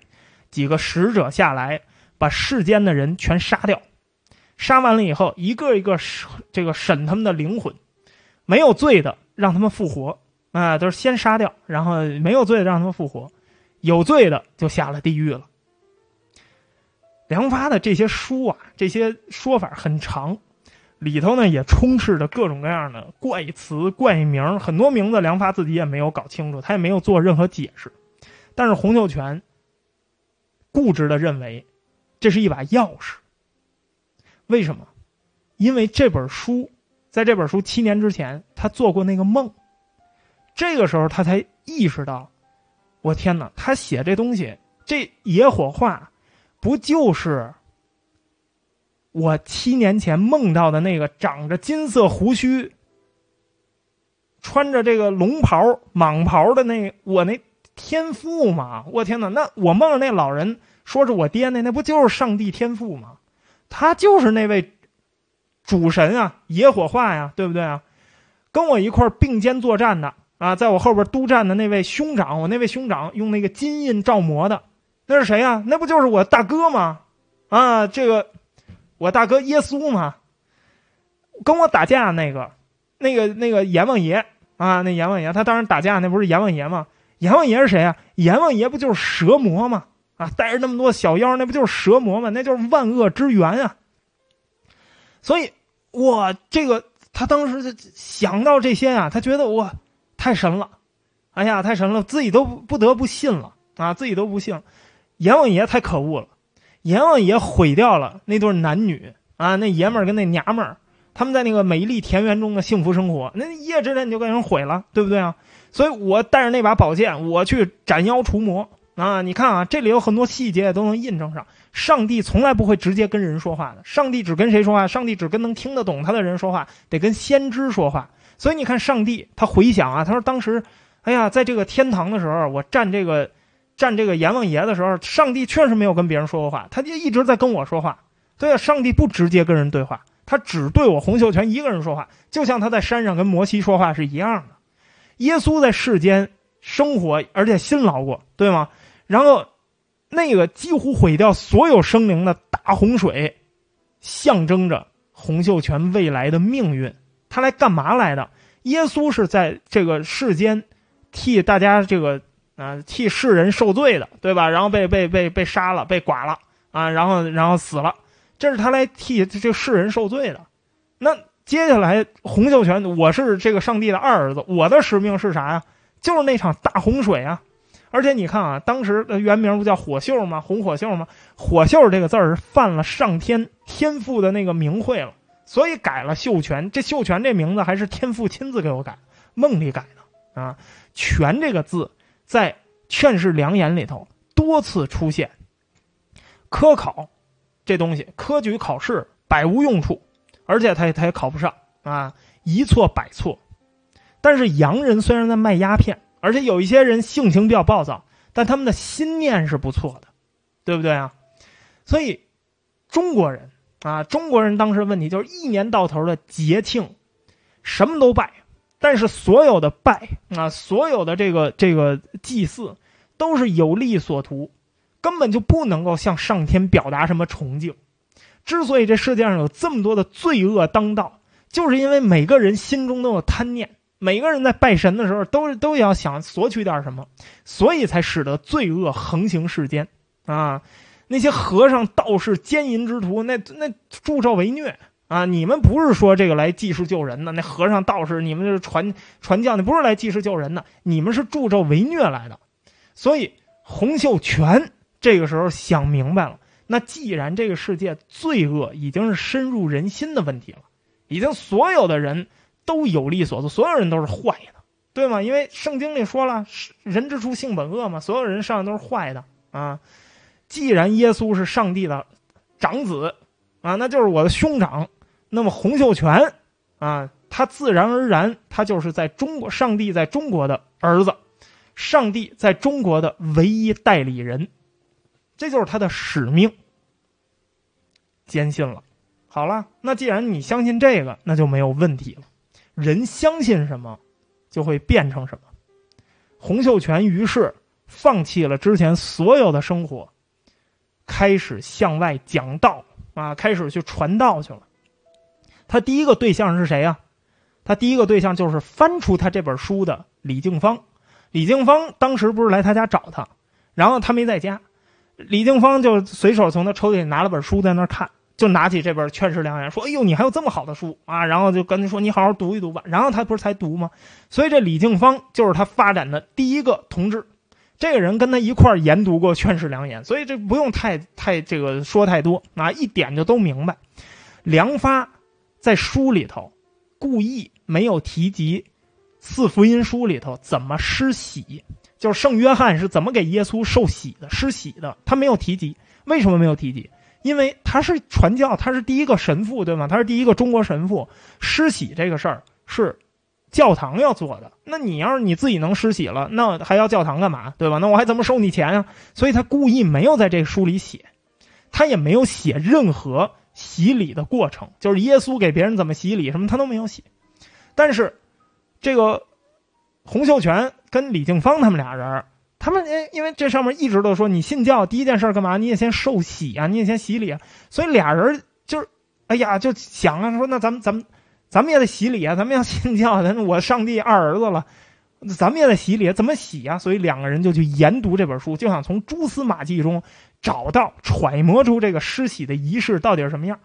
几个使者下来，把世间的人全杀掉。杀完了以后，一个一个这个审他们的灵魂，没有罪的让他们复活啊，都是先杀掉，然后没有罪的让他们复活，有罪的就下了地狱了。梁发的这些书啊，这些说法很长，里头呢也充斥着各种各样的怪词怪名，很多名字梁发自己也没有搞清楚，他也没有做任何解释。但是洪秀全固执的认为，这是一把钥匙。为什么？因为这本书，在这本书七年之前，他做过那个梦。这个时候，他才意识到，我天哪！他写这东西，这野火化，不就是我七年前梦到的那个长着金色胡须、穿着这个龙袍、蟒袍的那我那天父吗？我天哪！那我梦着那老人说是我爹，那那不就是上帝天父吗？他就是那位主神啊，野火化呀，对不对啊？跟我一块并肩作战的啊，在我后边督战的那位兄长，我那位兄长用那个金印照魔的，那是谁呀？那不就是我大哥吗？啊，这个我大哥耶稣吗？跟我打架那个，那个那个阎王爷啊，那阎王爷他当时打架那不是阎王爷吗？阎王爷是谁啊？阎王爷不就是蛇魔吗？啊，带着那么多小妖，那不就是蛇魔吗？那就是万恶之源啊！所以，哇，这个他当时就想到这些啊，他觉得哇，太神了！哎呀，太神了，自己都不得不信了啊，自己都不信。阎王爷太可恶了，阎王爷毁掉了那对男女啊，那爷们儿跟那娘们儿，他们在那个美丽田园中的幸福生活，那一夜之间你就给人毁了，对不对啊？所以我带着那把宝剑，我去斩妖除魔。啊，你看啊，这里有很多细节都能印证上。上帝从来不会直接跟人说话的，上帝只跟谁说话？上帝只跟能听得懂他的人说话，得跟先知说话。所以你看，上帝他回想啊，他说当时，哎呀，在这个天堂的时候，我站这个战这个阎王爷的时候，上帝确实没有跟别人说过话，他就一直在跟我说话。对啊，上帝不直接跟人对话，他只对我洪秀全一个人说话，就像他在山上跟摩西说话是一样的。耶稣在世间生活，而且辛劳过，对吗？然后，那个几乎毁掉所有生灵的大洪水，象征着洪秀全未来的命运。他来干嘛来的？耶稣是在这个世间替大家这个啊替世人受罪的，对吧？然后被被被被杀了，被剐了啊，然后然后死了，这是他来替这世人受罪的。那接下来洪秀全，我是这个上帝的二儿子，我的使命是啥呀？就是那场大洪水啊！而且你看啊，当时的原名不叫火秀吗？洪火秀吗？火秀这个字儿是犯了上天天父的那个名讳了，所以改了秀全。这秀全这名字还是天父亲自给我改，梦里改的啊。全这个字在《劝世良言》里头多次出现。科考这东西，科举考试百无用处，而且他他也考不上啊，一错百错。但是洋人虽然在卖鸦片。而且有一些人性情比较暴躁，但他们的心念是不错的，对不对啊？所以中国人啊，中国人当时问题就是一年到头的节庆，什么都拜，但是所有的拜啊，所有的这个这个祭祀都是有利所图，根本就不能够向上天表达什么崇敬。之所以这世界上有这么多的罪恶当道，就是因为每个人心中都有贪念。每个人在拜神的时候，都都要想索取点什么，所以才使得罪恶横行世间啊！那些和尚、道士、奸淫之徒，那那助纣为虐啊！你们不是说这个来济世救人的？那和尚、道士，你们是传传教，你不是来济世救人的，你们是助纣为虐来的。所以洪秀全这个时候想明白了，那既然这个世界罪恶已经是深入人心的问题了，已经所有的人。都有利所图，所有人都是坏的，对吗？因为圣经里说了，人之初性本恶嘛，所有人上来都是坏的啊。既然耶稣是上帝的长子啊，那就是我的兄长，那么洪秀全啊，他自然而然他就是在中国，上帝在中国的儿子，上帝在中国的唯一代理人，这就是他的使命。坚信了，好了，那既然你相信这个，那就没有问题了。人相信什么，就会变成什么。洪秀全于是放弃了之前所有的生活，开始向外讲道啊，开始去传道去了。他第一个对象是谁呀？他第一个对象就是翻出他这本书的李静芳。李静芳当时不是来他家找他，然后他没在家，李静芳就随手从他抽屉里拿了本书在那看。就拿起这本《劝世良言》，说：“哎呦，你还有这么好的书啊！”然后就跟他说：“你好好读一读吧。”然后他不是才读吗？所以这李静芳就是他发展的第一个同志。这个人跟他一块研读过《劝世良言》，所以这不用太太这个说太多啊，一点就都明白。梁发在书里头故意没有提及四福音书里头怎么施洗，就是圣约翰是怎么给耶稣受洗的、施洗的，他没有提及。为什么没有提及？因为他是传教，他是第一个神父，对吗？他是第一个中国神父，施洗这个事儿是教堂要做的。那你要是你自己能施洗了，那还要教堂干嘛，对吧？那我还怎么收你钱啊？所以他故意没有在这个书里写，他也没有写任何洗礼的过程，就是耶稣给别人怎么洗礼什么，他都没有写。但是这个洪秀全跟李静芳他们俩人。他们因为这上面一直都说你信教第一件事干嘛？你也先受洗啊，你也先洗礼啊。所以俩人就是，哎呀，就想啊，说那咱们咱们咱们也得洗礼啊，咱们要信教，咱我上帝二儿子了，咱们也得洗礼，怎么洗啊？所以两个人就去研读这本书，就想从蛛丝马迹中找到揣摩出这个施洗的仪式到底是什么样。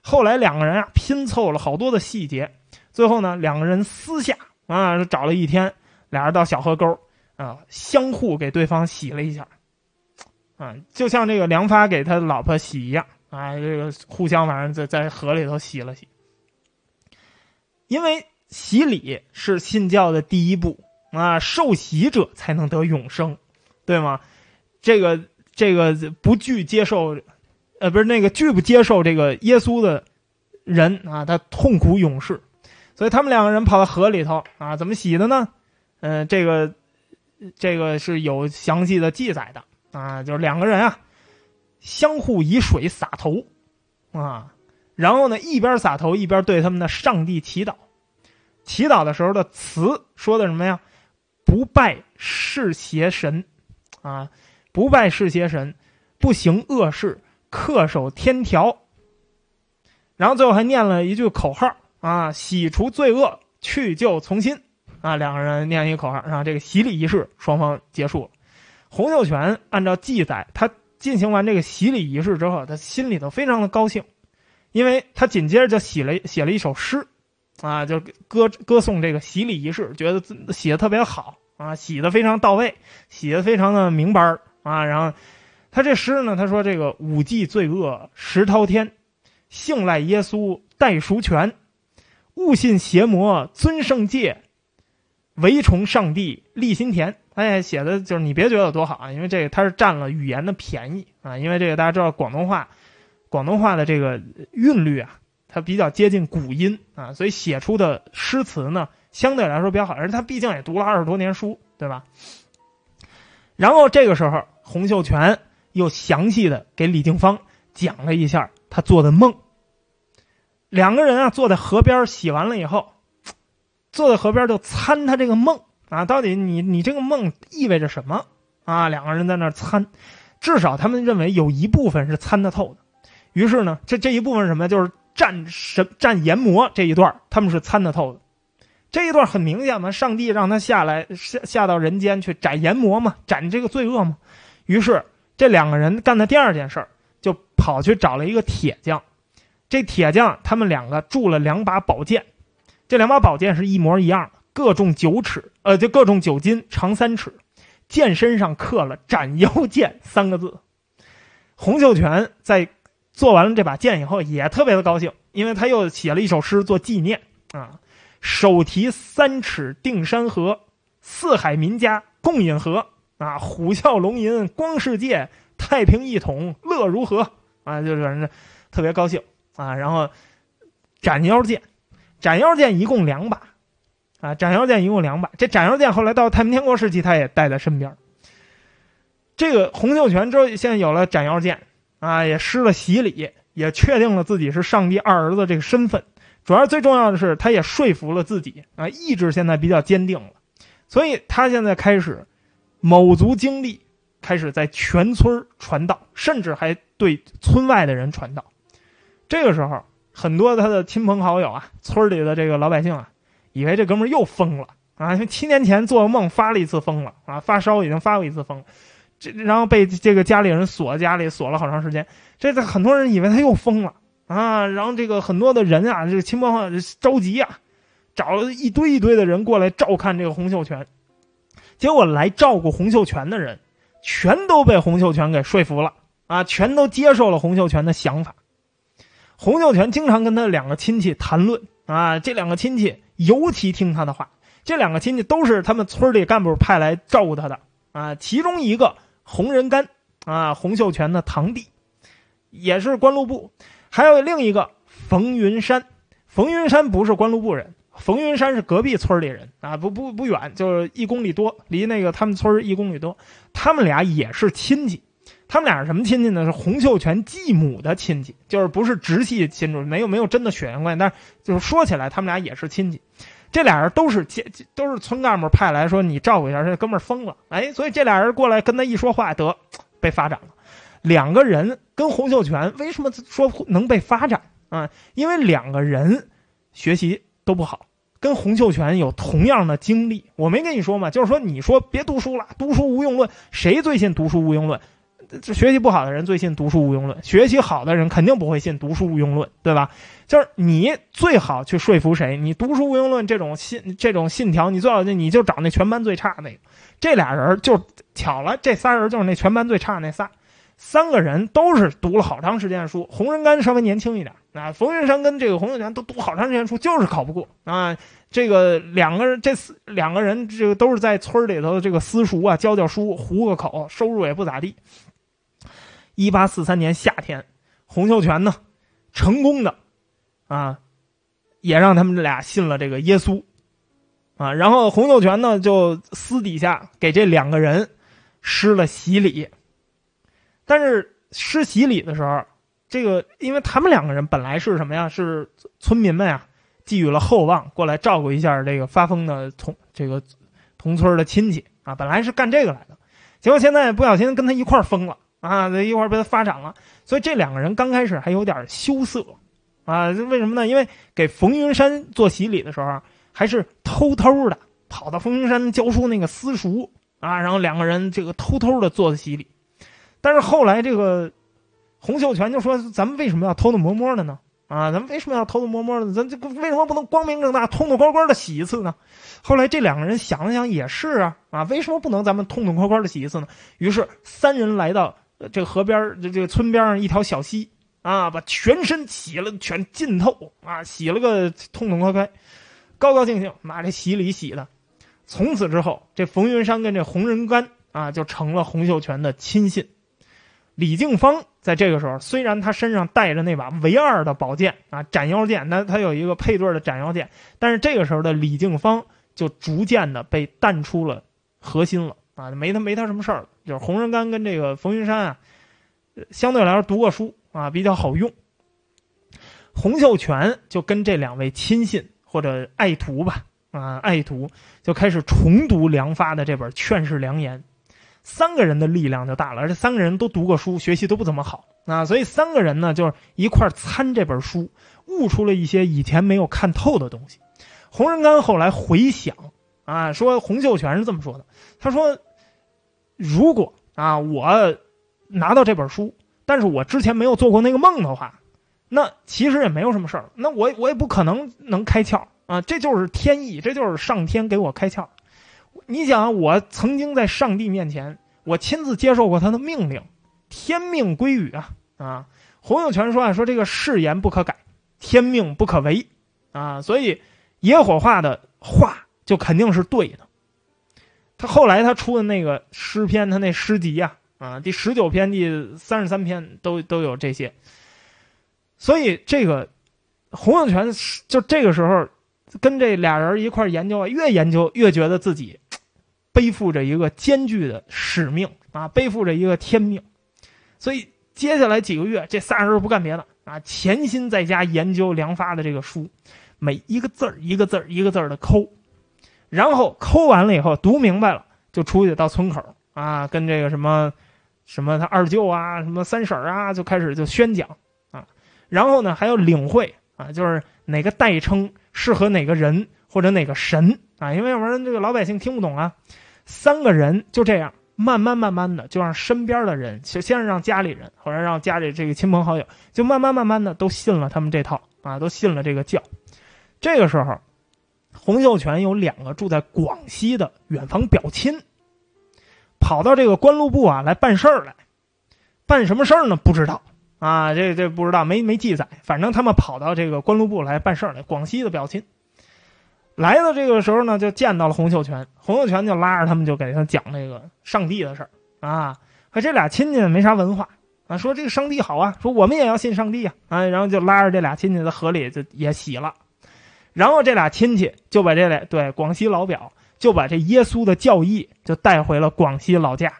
后来两个人啊拼凑了好多的细节，最后呢两个人私下啊找了一天，俩人到小河沟。啊，相互给对方洗了一下，啊，就像这个梁发给他老婆洗一样啊，这个互相反正在在河里头洗了洗。因为洗礼是信教的第一步啊，受洗者才能得永生，对吗？这个这个不拒接受，呃，不是那个拒不接受这个耶稣的人啊，他痛苦永世。所以他们两个人跑到河里头啊，怎么洗的呢？嗯，这个。这个是有详细的记载的啊，就是两个人啊，相互以水洒头，啊，然后呢一边洒头一边对他们的上帝祈祷，祈祷的时候的词说的什么呀？不拜是邪神，啊，不拜世邪神，不行恶事，恪守天条。然后最后还念了一句口号啊，洗除罪恶，去旧从新。啊，两个人念一个口号，然后这个洗礼仪式双方结束了。洪秀全按照记载，他进行完这个洗礼仪式之后，他心里头非常的高兴，因为他紧接着就写了写了一首诗，啊，就歌歌颂这个洗礼仪式，觉得写的特别好啊，洗的非常到位，洗的非常的明白啊。然后他这诗呢，他说这个五季罪恶石滔天，信赖耶稣代赎权，勿信邪魔尊圣戒。唯崇上帝立心田，哎，写的就是你别觉得多好啊，因为这个他是占了语言的便宜啊，因为这个大家知道广东话，广东话的这个韵律啊，它比较接近古音啊，所以写出的诗词呢相对来说比较好，而他毕竟也读了二十多年书，对吧？然后这个时候，洪秀全又详细的给李定方讲了一下他做的梦。两个人啊坐在河边洗完了以后。坐在河边就参他这个梦啊，到底你你这个梦意味着什么啊？两个人在那参，至少他们认为有一部分是参得透的。于是呢，这这一部分什么？就是战神战炎魔这一段，他们是参得透的。这一段很明显嘛，上帝让他下来下下到人间去斩炎魔嘛，斩这个罪恶嘛。于是这两个人干的第二件事儿，就跑去找了一个铁匠。这铁匠他们两个铸了两把宝剑。这两把宝剑是一模一样的，各重九尺，呃，就各重九斤，长三尺，剑身上刻了“斩妖剑”三个字。洪秀全在做完了这把剑以后，也特别的高兴，因为他又写了一首诗做纪念啊：“手提三尺定山河，四海民家共饮河啊，虎啸龙吟光世界，太平一统乐如何啊？”就是特别高兴啊，然后斩妖剑。斩妖剑一共两把，啊，斩妖剑一共两把。这斩妖剑后来到太平天国时期，他也带在身边。这个洪秀全之后现在有了斩妖剑，啊，也施了洗礼，也确定了自己是上帝二儿子这个身份。主要最重要的是，他也说服了自己，啊，意志现在比较坚定了。所以他现在开始卯足精力，开始在全村传道，甚至还对村外的人传道。这个时候。很多他的亲朋好友啊，村里的这个老百姓啊，以为这哥们又疯了啊！因为七年前做梦发了一次疯了啊，发烧已经发过一次疯，这然后被这个家里人锁家里锁了好长时间。这很多人以为他又疯了啊！然后这个很多的人啊，这个亲朋好友着急啊，找了一堆一堆的人过来照看这个洪秀全。结果来照顾洪秀全的人，全都被洪秀全给说服了啊，全都接受了洪秀全的想法。洪秀全经常跟他两个亲戚谈论啊，这两个亲戚尤其听他的话。这两个亲戚都是他们村里干部派来照顾他的啊。其中一个洪仁干啊，洪秀全的堂弟，也是官禄部；还有另一个冯云山，冯云山不是官禄部人，冯云山是隔壁村里人啊，不不不远，就是一公里多，离那个他们村一公里多。他们俩也是亲戚。他们俩是什么亲戚呢？是洪秀全继母的亲戚，就是不是直系亲属，没有没有真的血缘关系，但是就是说起来，他们俩也是亲戚。这俩人都是都是村干部派来说你照顾一下，这哥们疯了，哎，所以这俩人过来跟他一说话，得被发展了。两个人跟洪秀全为什么说能被发展啊？因为两个人学习都不好，跟洪秀全有同样的经历。我没跟你说吗？就是说你说别读书了，读书无用论，谁最信读书无用论？这学习不好的人最信读书无用论，学习好的人肯定不会信读书无用论，对吧？就是你最好去说服谁？你读书无用论这种信这种信条，你最好你就找那全班最差那个。这俩人就巧了，这仨人就是那全班最差那仨，三个人都是读了好长时间的书。洪仁玕稍微年轻一点啊，冯云山跟这个洪秀全都读好长时间书，就是考不过啊。这个两个人，这四两个人，这个都是在村里头这个私塾啊教教书，糊个口，收入也不咋地。一八四三年夏天，洪秀全呢，成功的，啊，也让他们俩信了这个耶稣，啊，然后洪秀全呢就私底下给这两个人施了洗礼，但是施洗礼的时候，这个因为他们两个人本来是什么呀？是村民们呀，寄予了厚望，过来照顾一下这个发疯的同这个同村的亲戚啊，本来是干这个来的，结果现在不小心跟他一块疯了。啊，一会儿被他发展了，所以这两个人刚开始还有点羞涩，啊，为什么呢？因为给冯云山做洗礼的时候，还是偷偷的跑到冯云山教书那个私塾啊，然后两个人这个偷偷的做的洗礼。但是后来这个洪秀全就说：“咱们为什么要偷偷摸摸的呢？啊，咱们为什么要偷偷摸摸的？咱这为什么不能光明正大、痛痛快快的洗一次呢？”后来这两个人想了想，也是啊，啊，为什么不能咱们痛痛快快的洗一次呢？于是三人来到这个河边这这个村边上一条小溪。啊，把全身洗了全浸透啊，洗了个痛痛快快，高高兴兴，拿这洗礼洗的。从此之后，这冯云山跟这洪仁玕啊，就成了洪秀全的亲信。李靖芳在这个时候，虽然他身上带着那把唯二的宝剑啊，斩妖剑，那他有一个配对的斩妖剑，但是这个时候的李靖方就逐渐的被淡出了核心了啊，没他没他什么事儿了。就是洪仁玕跟这个冯云山啊，相对来说读过书。啊，比较好用。洪秀全就跟这两位亲信或者爱徒吧，啊，爱徒就开始重读梁发的这本《劝世良言》，三个人的力量就大了，而且三个人都读过书，学习都不怎么好啊，所以三个人呢就是一块参这本书，悟出了一些以前没有看透的东西。洪仁玕后来回想啊，说洪秀全是这么说的，他说：“如果啊，我拿到这本书。”但是我之前没有做过那个梦的话，那其实也没有什么事儿。那我我也不可能能开窍啊，这就是天意，这就是上天给我开窍。你想，我曾经在上帝面前，我亲自接受过他的命令，天命归宇啊啊！洪秀全说啊，说这个誓言不可改，天命不可违啊，所以野火化的话就肯定是对的。他后来他出的那个诗篇，他那诗集呀。啊，第十九篇、第三十三篇都都有这些，所以这个洪秀全就这个时候跟这俩人一块研究啊，越研究越觉得自己背负着一个艰巨的使命啊，背负着一个天命，所以接下来几个月，这仨人不干别的啊，潜心在家研究梁发的这个书，每一个字儿一个字儿一个字儿的抠，然后抠完了以后读明白了，就出去到村口啊，跟这个什么。什么他二舅啊，什么三婶啊，就开始就宣讲啊，然后呢还要领会啊，就是哪个代称适合哪个人或者哪个神啊，因为要不然这个老百姓听不懂啊。三个人就这样慢慢慢慢的就让身边的人，先先是让家里人，后来让家里这个亲朋好友，就慢慢慢慢的都信了他们这套啊，都信了这个教。这个时候，洪秀全有两个住在广西的远房表亲。跑到这个官禄部啊来办事儿来，办什么事儿呢？不知道啊，这这不知道，没没记载。反正他们跑到这个官禄部来办事儿来，广西的表亲。来的这个时候呢，就见到了洪秀全，洪秀全就拉着他们就给他讲那个上帝的事儿啊。可这俩亲戚没啥文化啊，说这个上帝好啊，说我们也要信上帝啊啊，然后就拉着这俩亲戚在河里就也洗了，然后这俩亲戚就把这俩对广西老表。就把这耶稣的教义就带回了广西老家，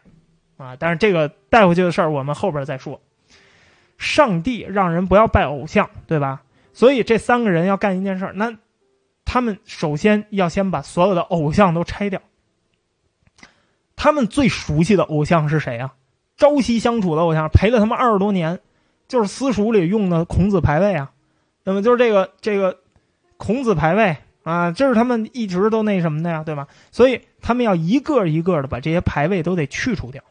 啊！但是这个带回去的事儿我们后边再说。上帝让人不要拜偶像，对吧？所以这三个人要干一件事那他们首先要先把所有的偶像都拆掉。他们最熟悉的偶像是谁啊？朝夕相处的偶像，陪了他们二十多年，就是私塾里用的孔子牌位啊。那么就是这个这个孔子牌位。啊，这是他们一直都那什么的呀，对吧？所以他们要一个一个的把这些牌位都得去除掉，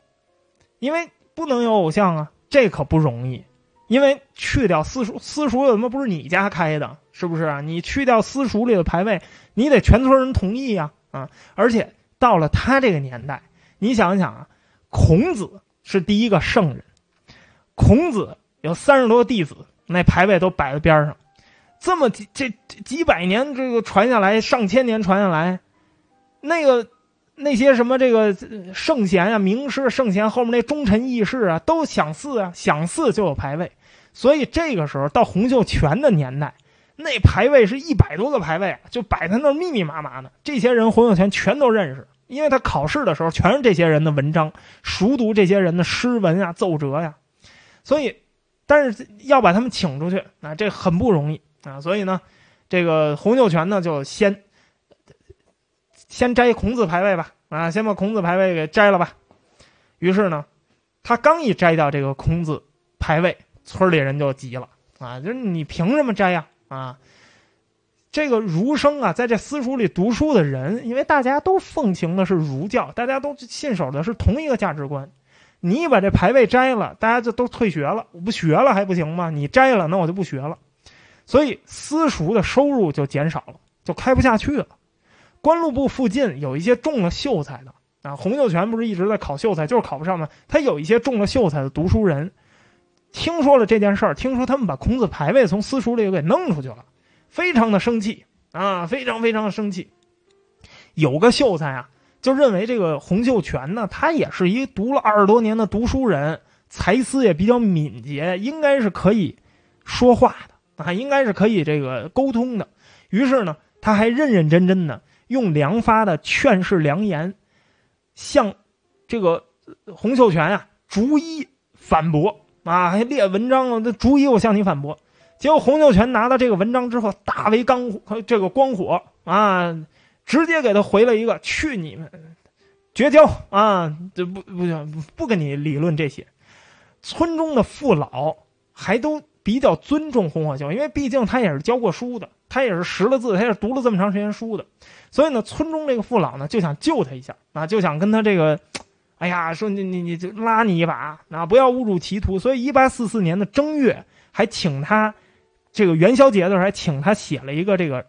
因为不能有偶像啊，这可不容易。因为去掉私塾，私塾怎么不是你家开的？是不是啊？你去掉私塾里的牌位，你得全村人同意呀，啊！而且到了他这个年代，你想一想啊，孔子是第一个圣人，孔子有三十多个弟子，那牌位都摆在边上。这么几这几百年这个传下来，上千年传下来，那个那些什么这个圣贤啊、名师、圣贤后面那忠臣义士啊，都想祀啊，想祀就有牌位。所以这个时候到洪秀全的年代，那牌位是一百多个牌位，就摆在那密密麻麻的。这些人洪秀全全都认识，因为他考试的时候全是这些人的文章，熟读这些人的诗文呀、奏折呀。所以，但是要把他们请出去，啊，这很不容易。啊，所以呢，这个洪秀全呢就先先摘孔子牌位吧，啊，先把孔子牌位给摘了吧。于是呢，他刚一摘掉这个孔子牌位，村里人就急了啊，就是你凭什么摘呀？啊这个儒生啊，在这私塾里读书的人，因为大家都奉行的是儒教，大家都信守的是同一个价值观。你把这牌位摘了，大家就都退学了。我不学了还不行吗？你摘了，那我就不学了。所以私塾的收入就减少了，就开不下去了。官禄部附近有一些中了秀才的啊，洪秀全不是一直在考秀才，就是考不上吗？他有一些中了秀才的读书人，听说了这件事儿，听说他们把孔子牌位从私塾里给弄出去了。非常的生气啊，非常非常的生气。有个秀才啊，就认为这个洪秀全呢，他也是一读了二十多年的读书人，才思也比较敏捷，应该是可以说话的啊，应该是可以这个沟通的。于是呢，他还认认真真的用梁发的劝世良言，向这个洪秀全啊逐一反驳啊，还列文章，那逐一我向你反驳。结果洪秀全拿到这个文章之后，大为刚这个光火啊，直接给他回了一个“去你们，绝交啊！这不不行不跟你理论这些。”村中的父老还都比较尊重洪火秀，因为毕竟他也是教过书的，他也是识了字，他也是读了这么长时间书的。所以呢，村中这个父老呢就想救他一下啊，就想跟他这个，哎呀，说你你你就拉你一把啊，不要误入歧途。所以，一八四四年的正月还请他。这个元宵节的时候还请他写了一个这个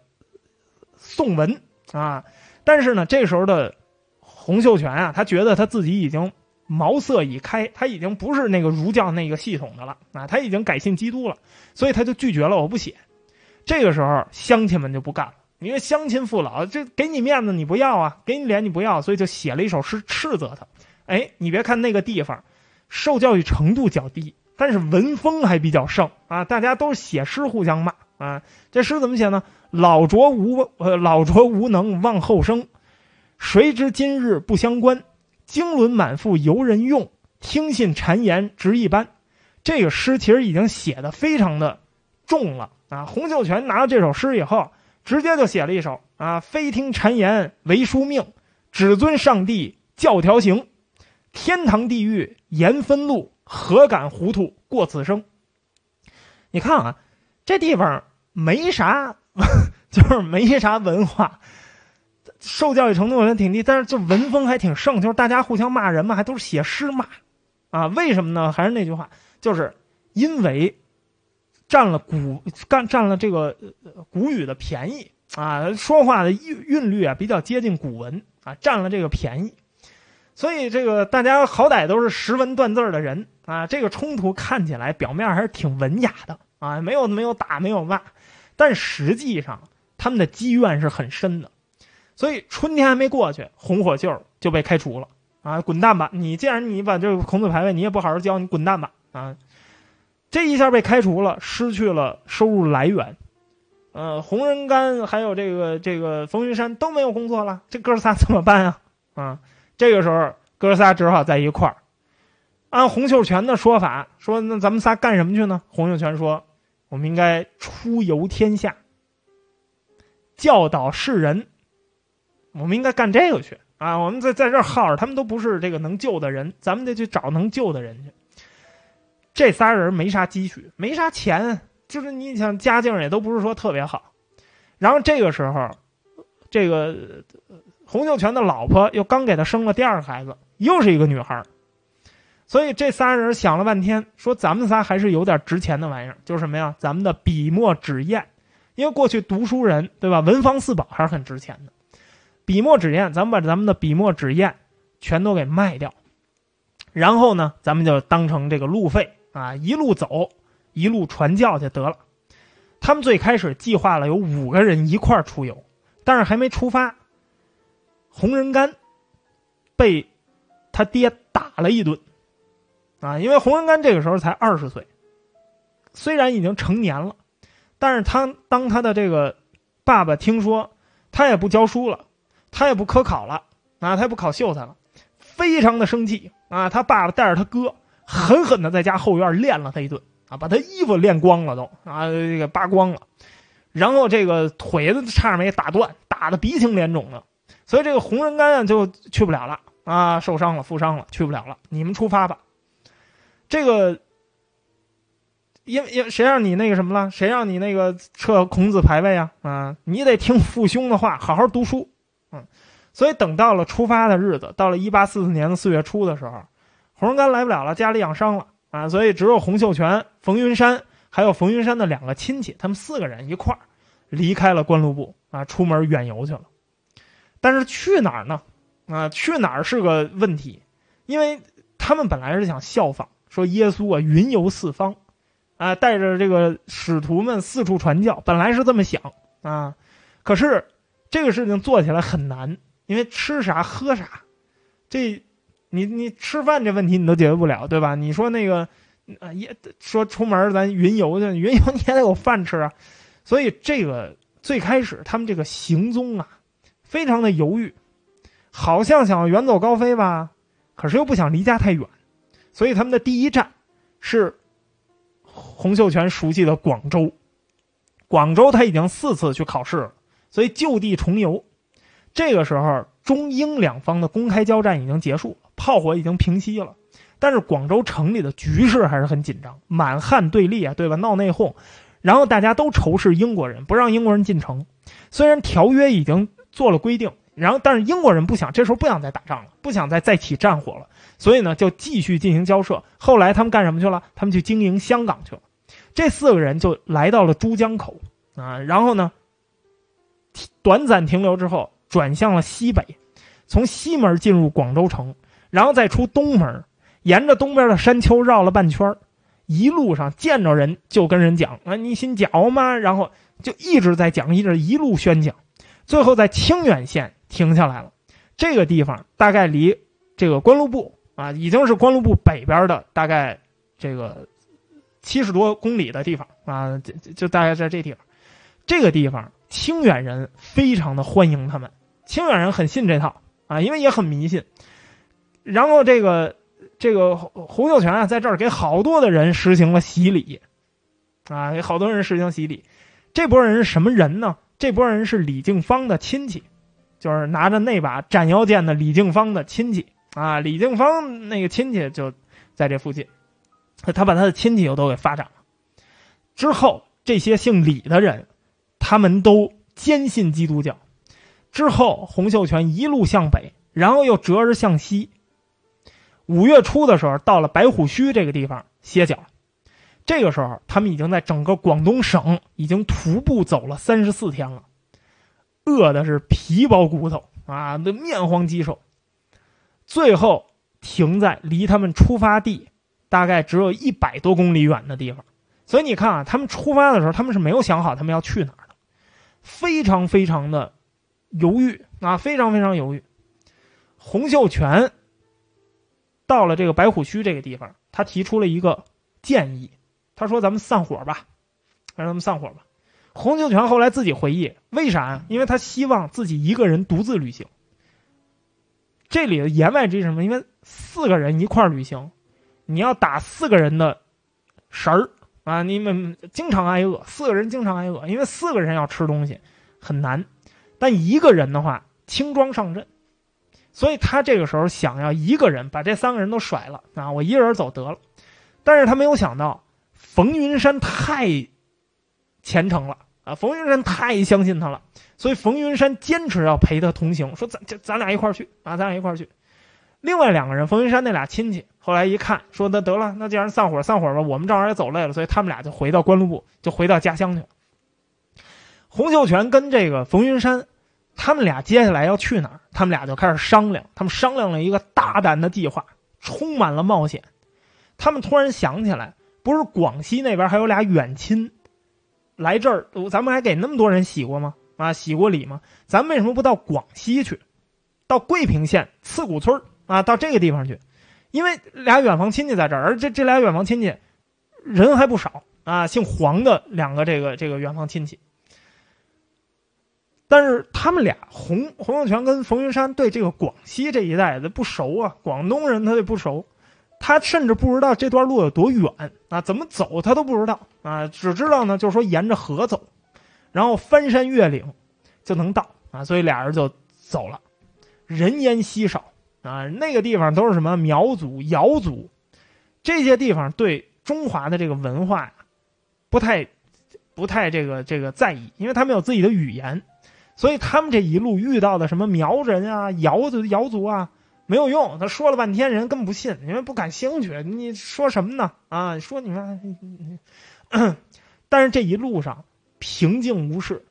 颂文啊，但是呢，这时候的洪秀全啊，他觉得他自己已经茅塞已开，他已经不是那个儒教那个系统的了啊，他已经改信基督了，所以他就拒绝了，我不写。这个时候乡亲们就不干了，因为乡亲父老这给你面子你不要啊，给你脸你不要，所以就写了一首诗斥责他。哎，你别看那个地方受教育程度较低。但是文风还比较盛啊，大家都写诗互相骂啊。这诗怎么写呢？老拙无呃老拙无能忘后生，谁知今日不相关？经纶满腹由人用，听信谗言值一般。这个诗其实已经写的非常的重了啊。洪秀全拿到这首诗以后，直接就写了一首啊：非听谗言为书命，只遵上帝教条行，天堂地狱言分路。何敢糊涂过此生？你看啊，这地方没啥，就是没啥文化，受教育程度也挺低，但是就文风还挺盛，就是大家互相骂人嘛，还都是写诗骂，啊，为什么呢？还是那句话，就是因为占了古干占了这个古语的便宜啊，说话的韵韵律啊比较接近古文啊，占了这个便宜。所以这个大家好歹都是识文断字的人啊，这个冲突看起来表面还是挺文雅的啊，没有没有打没有骂，但实际上他们的积怨是很深的。所以春天还没过去，红火秀就被开除了啊，滚蛋吧！你既然你把这个孔子牌位你也不好好教，你滚蛋吧啊！这一下被开除了，失去了收入来源，呃，洪仁干还有这个这个冯云山都没有工作了，这哥仨怎么办啊？啊！这个时候，哥仨只好在一块儿。按洪秀全的说法，说那咱们仨干什么去呢？洪秀全说：“我们应该出游天下，教导世人。我们应该干这个去啊！我们在在这耗着，他们都不是这个能救的人，咱们得去找能救的人去。这仨人没啥积蓄，没啥钱，就是你想家境也都不是说特别好。然后这个时候，这个。”洪秀全的老婆又刚给他生了第二个孩子，又是一个女孩所以这仨人想了半天，说咱们仨还是有点值钱的玩意儿，就是什么呀？咱们的笔墨纸砚，因为过去读书人对吧？文房四宝还是很值钱的。笔墨纸砚，咱们把咱们的笔墨纸砚全都给卖掉，然后呢，咱们就当成这个路费啊，一路走，一路传教就得了。他们最开始计划了有五个人一块儿出游，但是还没出发。洪仁玕被他爹打了一顿啊！因为洪仁玕这个时候才二十岁，虽然已经成年了，但是他当他的这个爸爸听说他也不教书了，他也不科考了啊，他也不考秀才了，非常的生气啊！他爸爸带着他哥狠狠的在家后院练了他一顿啊，把他衣服练光了都啊，这个扒光了，然后这个腿子差点没打断，打的鼻青脸肿的。所以这个洪仁玕啊就去不了了啊，受伤了，负伤了，去不了了。你们出发吧。这个因为因为谁让你那个什么了？谁让你那个撤孔子牌位啊？啊，你得听父兄的话，好好读书。嗯，所以等到了出发的日子，到了一八四四年的四月初的时候，洪仁玕来不了了，家里养伤了啊，所以只有洪秀全、冯云山还有冯云山的两个亲戚，他们四个人一块儿离开了关禄部啊，出门远游去了。但是去哪儿呢？啊，去哪儿是个问题，因为他们本来是想效仿，说耶稣啊云游四方，啊带着这个使徒们四处传教，本来是这么想啊，可是这个事情做起来很难，因为吃啥喝啥，这你你吃饭这问题你都解决不了，对吧？你说那个啊也说出门咱云游去，云游 你也得有饭吃啊，所以这个最开始他们这个行踪啊。非常的犹豫，好像想远走高飞吧，可是又不想离家太远，所以他们的第一站是洪秀全熟悉的广州。广州他已经四次去考试了，所以就地重游。这个时候，中英两方的公开交战已经结束了，炮火已经平息了，但是广州城里的局势还是很紧张，满汉对立啊，对吧？闹内讧，然后大家都仇视英国人，不让英国人进城。虽然条约已经。做了规定，然后但是英国人不想，这时候不想再打仗了，不想再再起战火了，所以呢就继续进行交涉。后来他们干什么去了？他们去经营香港去了。这四个人就来到了珠江口啊，然后呢，短暂停留之后，转向了西北，从西门进入广州城，然后再出东门，沿着东边的山丘绕了半圈一路上见着人就跟人讲啊，你信教吗？然后就一直在讲，一直一路宣讲。最后在清远县停下来了，这个地方大概离这个关禄部啊，已经是关禄部北边的大概这个七十多公里的地方啊，就就大概在这地方。这个地方清远人非常的欢迎他们，清远人很信这套啊，因为也很迷信。然后这个这个洪秀全啊，在这儿给好多的人实行了洗礼啊，给好多人实行洗礼。这波人是什么人呢？这波人是李敬芳的亲戚，就是拿着那把斩妖剑的李敬芳的亲戚啊。李敬芳那个亲戚就在这附近，他把他的亲戚又都给发展了。之后，这些姓李的人，他们都坚信基督教。之后，洪秀全一路向北，然后又折而向西。五月初的时候，到了白虎须这个地方歇脚。这个时候，他们已经在整个广东省已经徒步走了三十四天了，饿的是皮包骨头啊，那面黄肌瘦。最后停在离他们出发地大概只有一百多公里远的地方。所以你看啊，他们出发的时候，他们是没有想好他们要去哪儿的，非常非常的犹豫啊，非常非常犹豫。洪秀全到了这个白虎区这个地方，他提出了一个建议。他说：“咱们散伙吧，让咱们散伙吧。”洪秀全后来自己回忆，为啥？因为他希望自己一个人独自旅行。这里的言外之意什么？因为四个人一块旅行，你要打四个人的食儿啊，你们经常挨饿。四个人经常挨饿，因为四个人要吃东西很难，但一个人的话轻装上阵，所以他这个时候想要一个人把这三个人都甩了啊，我一个人走得了。但是他没有想到。冯云山太虔诚了啊！冯云山太相信他了，所以冯云山坚持要陪他同行，说咱咱咱俩一块去啊，咱俩一块去。另外两个人，冯云山那俩亲戚，后来一看，说那得了，那既然散伙散伙吧，我们正好也走累了，所以他们俩就回到关禄部，就回到家乡去了。洪秀全跟这个冯云山，他们俩接下来要去哪儿？他们俩就开始商量，他们商量了一个大胆的计划，充满了冒险。他们突然想起来。不是广西那边还有俩远亲，来这儿，咱们还给那么多人洗过吗？啊，洗过礼吗？咱为什么不到广西去，到桂平县刺古村啊，到这个地方去？因为俩远房亲戚在这儿，而这这俩远房亲戚人还不少啊，姓黄的两个这个这个远房亲戚。但是他们俩洪洪秀全跟冯云山对这个广西这一带的不熟啊，广东人他就不熟。他甚至不知道这段路有多远啊，怎么走他都不知道啊，只知道呢，就是说沿着河走，然后翻山越岭就能到啊，所以俩人就走了。人烟稀少啊，那个地方都是什么苗族、瑶族，这些地方对中华的这个文化呀不太不太这个这个在意，因为他们有自己的语言，所以他们这一路遇到的什么苗人啊、瑶族瑶族啊。没有用，他说了半天，人根本不信，因为不感兴趣。你说什么呢？啊，说你们，但是这一路上平静无事。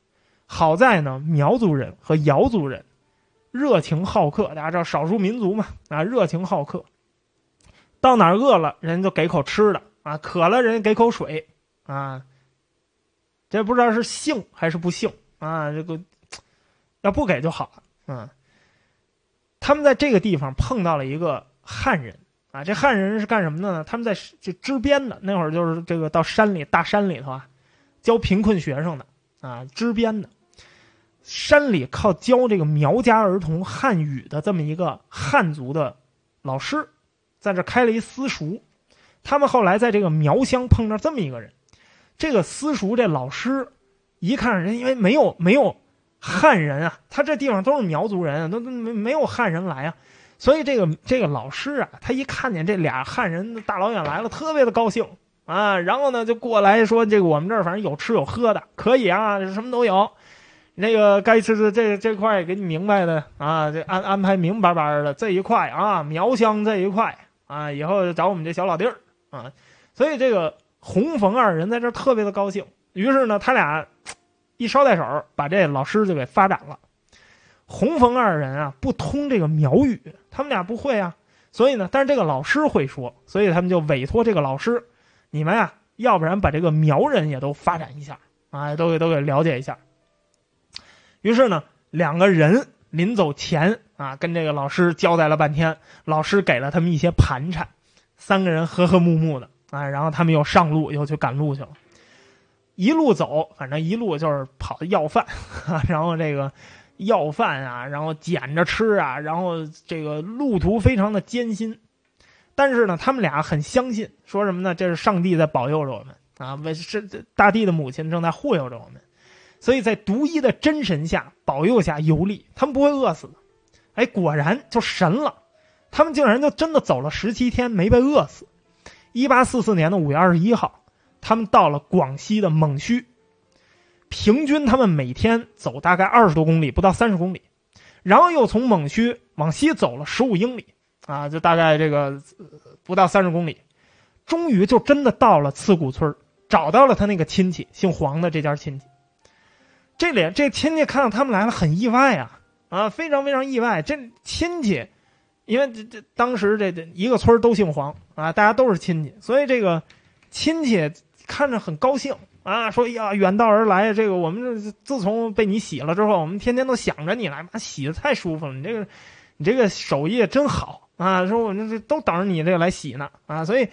好在呢，苗族人和瑶族人热情好客，大家知道少数民族嘛，啊，热情好客。到哪饿了，人就给口吃的啊，渴了人给口水啊。这不知道是幸还是不幸啊？这个要不给就好了，嗯。他们在这个地方碰到了一个汉人啊，这汉人是干什么的呢？他们在这支边的那会儿，就是这个到山里大山里头啊，教贫困学生的啊，支边的山里靠教这个苗家儿童汉语的这么一个汉族的老师，在这开了一私塾。他们后来在这个苗乡碰到这么一个人，这个私塾这老师一看人，因为没有没有。汉人啊，他这地方都是苗族人，都都没没有汉人来啊，所以这个这个老师啊，他一看见这俩汉人大老远来了，特别的高兴啊，然后呢就过来说：“这个我们这儿反正有吃有喝的，可以啊，什么都有。那个该吃的这这块给你明白的啊，这安安排明白白的这一块啊，苗乡这一块啊，以后就找我们这小老弟儿啊。所以这个洪冯二人在这特别的高兴，于是呢，他俩。一捎带手，把这老师就给发展了。洪冯二人啊，不通这个苗语，他们俩不会啊。所以呢，但是这个老师会说，所以他们就委托这个老师，你们呀，要不然把这个苗人也都发展一下啊，都给都给了解一下。于是呢，两个人临走前啊，跟这个老师交代了半天，老师给了他们一些盘缠，三个人和和睦睦的啊，然后他们又上路，又去赶路去了。一路走，反正一路就是跑要饭，然后这个要饭啊，然后捡着吃啊，然后这个路途非常的艰辛。但是呢，他们俩很相信，说什么呢？这是上帝在保佑着我们啊，为是大地的母亲正在护佑着我们，所以在独一的真神下保佑下游历，他们不会饿死的。哎，果然就神了，他们竟然就真的走了十七天没被饿死。一八四四年的五月二十一号。他们到了广西的勐须，平均他们每天走大概二十多公里，不到三十公里，然后又从勐须往西走了十五英里，啊，就大概这个不到三十公里，终于就真的到了刺古村，找到了他那个亲戚，姓黄的这家亲戚。这里这亲戚看到他们来了，很意外啊，啊，非常非常意外。这亲戚，因为这这当时这这一个村都姓黄啊，大家都是亲戚，所以这个亲戚。看着很高兴啊，说呀，远道而来，这个我们自从被你洗了之后，我们天天都想着你来，妈洗的太舒服了，你这个，你这个手艺真好啊，说我这这都等着你这个来洗呢啊，所以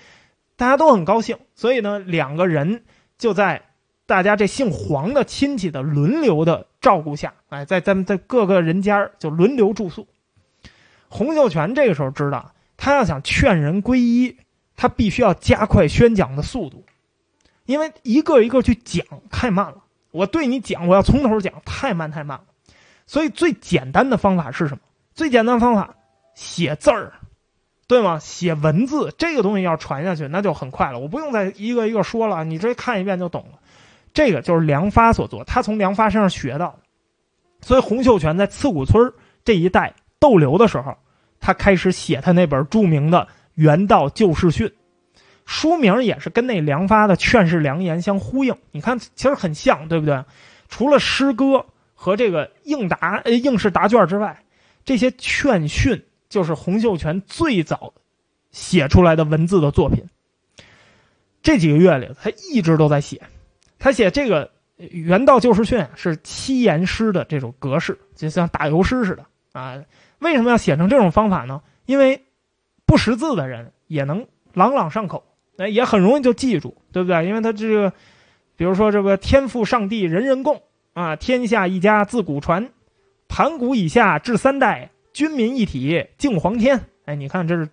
大家都很高兴，所以呢，两个人就在大家这姓黄的亲戚的轮流的照顾下，哎，在咱们在各个人家就轮流住宿。洪秀全这个时候知道，他要想劝人皈依，他必须要加快宣讲的速度。因为一个一个去讲太慢了，我对你讲，我要从头讲，太慢太慢了。所以最简单的方法是什么？最简单方法，写字儿，对吗？写文字这个东西要传下去，那就很快了。我不用再一个一个说了，你这看一遍就懂了。这个就是梁发所做，他从梁发身上学到的。所以洪秀全在刺骨村这一带逗留的时候，他开始写他那本著名的《原道旧事训》。书名也是跟那梁发的《劝世良言》相呼应，你看，其实很像，对不对？除了诗歌和这个应答、呃应试答卷之外，这些劝训就是洪秀全最早写出来的文字的作品。这几个月里，他一直都在写。他写这个《原道旧事训》是七言诗的这种格式，就像打油诗似的啊。为什么要写成这种方法呢？因为不识字的人也能朗朗上口。那也很容易就记住，对不对？因为他这个，比如说这个“天赋上帝，人人共”啊，“天下一家，自古传”，“盘古以下，至三代，君民一体，敬皇天”。哎，你看这是，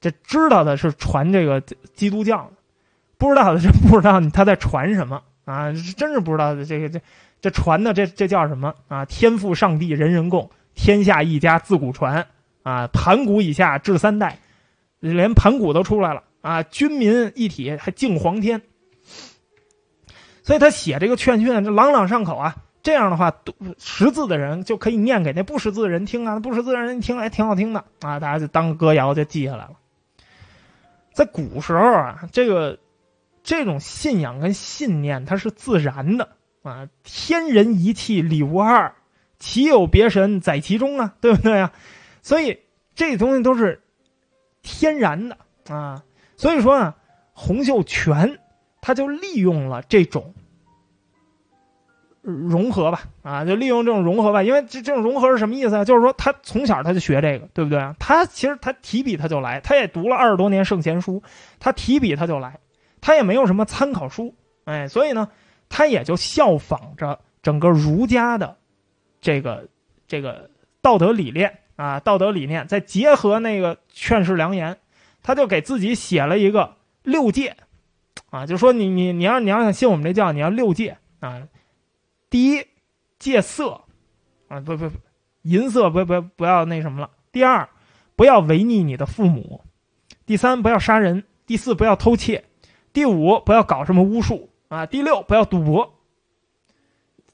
这知道的是传这个基督教，不知道的是不知道他在传什么啊？真是不知道这个这这传的这这叫什么啊？“天赋上帝，人人共”，“天下一家，自古传”啊，“盘古以下，至三代”，连盘古都出来了。啊，军民一体，还敬皇天。所以他写这个劝训，这朗朗上口啊。这样的话，识字的人就可以念给那不识字的人听啊，不识字的人听，哎，挺好听的啊，大家就当歌谣就记下来了。在古时候啊，这个这种信仰跟信念它是自然的啊，天人一气，理无二，岂有别神在其中啊？对不对啊？所以这东西都是天然的啊。所以说呢，洪秀全他就利用了这种。融合吧，啊，就利用这种融合吧，因为这这种融合是什么意思啊？就是说他从小他就学这个，对不对？他其实他提笔他就来，他也读了二十多年圣贤书，他提笔他就来，他也没有什么参考书，哎，所以呢，他也就效仿着整个儒家的这个这个道德理念啊，道德理念再结合那个劝世良言，他就给自己写了一个六戒，啊，就说你你你要你要想信我们这教，你要六戒啊。第一，戒色，啊不不不，淫色不不不要那什么了。第二，不要违逆你的父母。第三，不要杀人。第四，不要偷窃。第五，不要搞什么巫术啊。第六，不要赌博。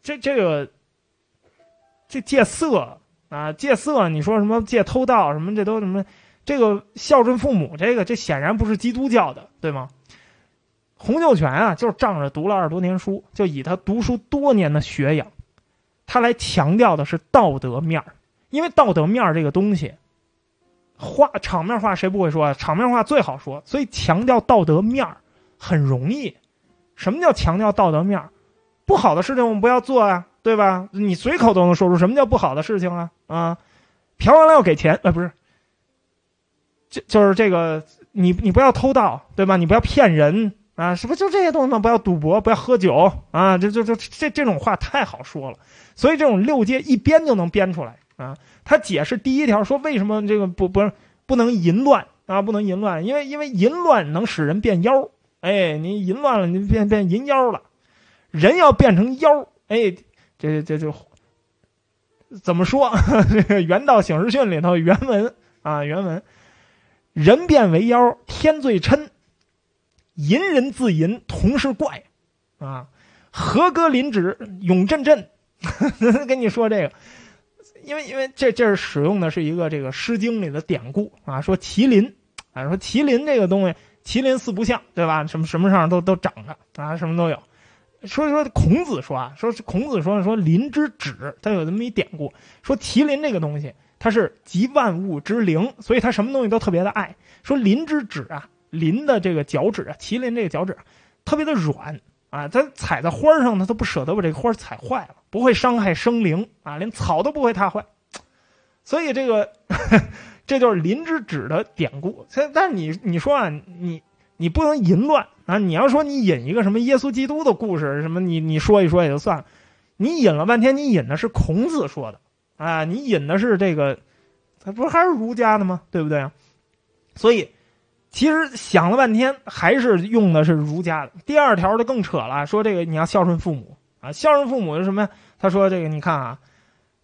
这这个，这戒色啊，戒色，你说什么戒偷盗什么，这都什么？这个孝顺父母，这个这显然不是基督教的，对吗？洪秀全啊，就是仗着读了二十多年书，就以他读书多年的学养，他来强调的是道德面儿。因为道德面儿这个东西，话场面话谁不会说啊？场面话最好说，所以强调道德面儿很容易。什么叫强调道德面儿？不好的事情我们不要做啊，对吧？你随口都能说出什么叫不好的事情啊？啊，嫖完了要给钱，呃，不是，就就是这个，你你不要偷盗，对吧？你不要骗人。啊，是不就这些东西吗？不要赌博，不要喝酒啊！这、这、这、这这种话太好说了，所以这种六戒一编就能编出来啊。他解释第一条说为什么这个不不不能淫乱啊？不能淫乱，因为因为淫乱能使人变妖。哎，你淫乱了，你变变淫妖了。人要变成妖，哎，这这就怎么说？这个《原道醒世训》里头原文啊，原文，人变为妖，天最嗔。淫人自淫，同是怪，啊，和歌临止，永振振，跟你说这个，因为因为这这是使用的是一个这个《诗经》里的典故啊，说麒麟，啊，说麒麟这个东西，麒麟四不像，对吧？什么什么上都都长着啊，什么都有。所以说孔子说啊，说孔子说说麟之趾，他有这么一典故，说麒麟这个东西，它是集万物之灵，所以它什么东西都特别的爱。说麟之趾啊。麟的这个脚趾啊，麒麟这个脚趾特别的软啊，它踩在花上，它都不舍得把这个花踩坏了，不会伤害生灵啊，连草都不会踏坏。所以这个 这就是麟之趾的典故。但是你你说啊，你你不能淫乱啊！你要说你引一个什么耶稣基督的故事，什么你你说一说也就算了，你引了半天，你引的是孔子说的啊，你引的是这个，他不是还是儒家的吗？对不对啊？所以。其实想了半天，还是用的是儒家的。第二条就更扯了，说这个你要孝顺父母啊，孝顺父母是什么呀？他说这个你看啊，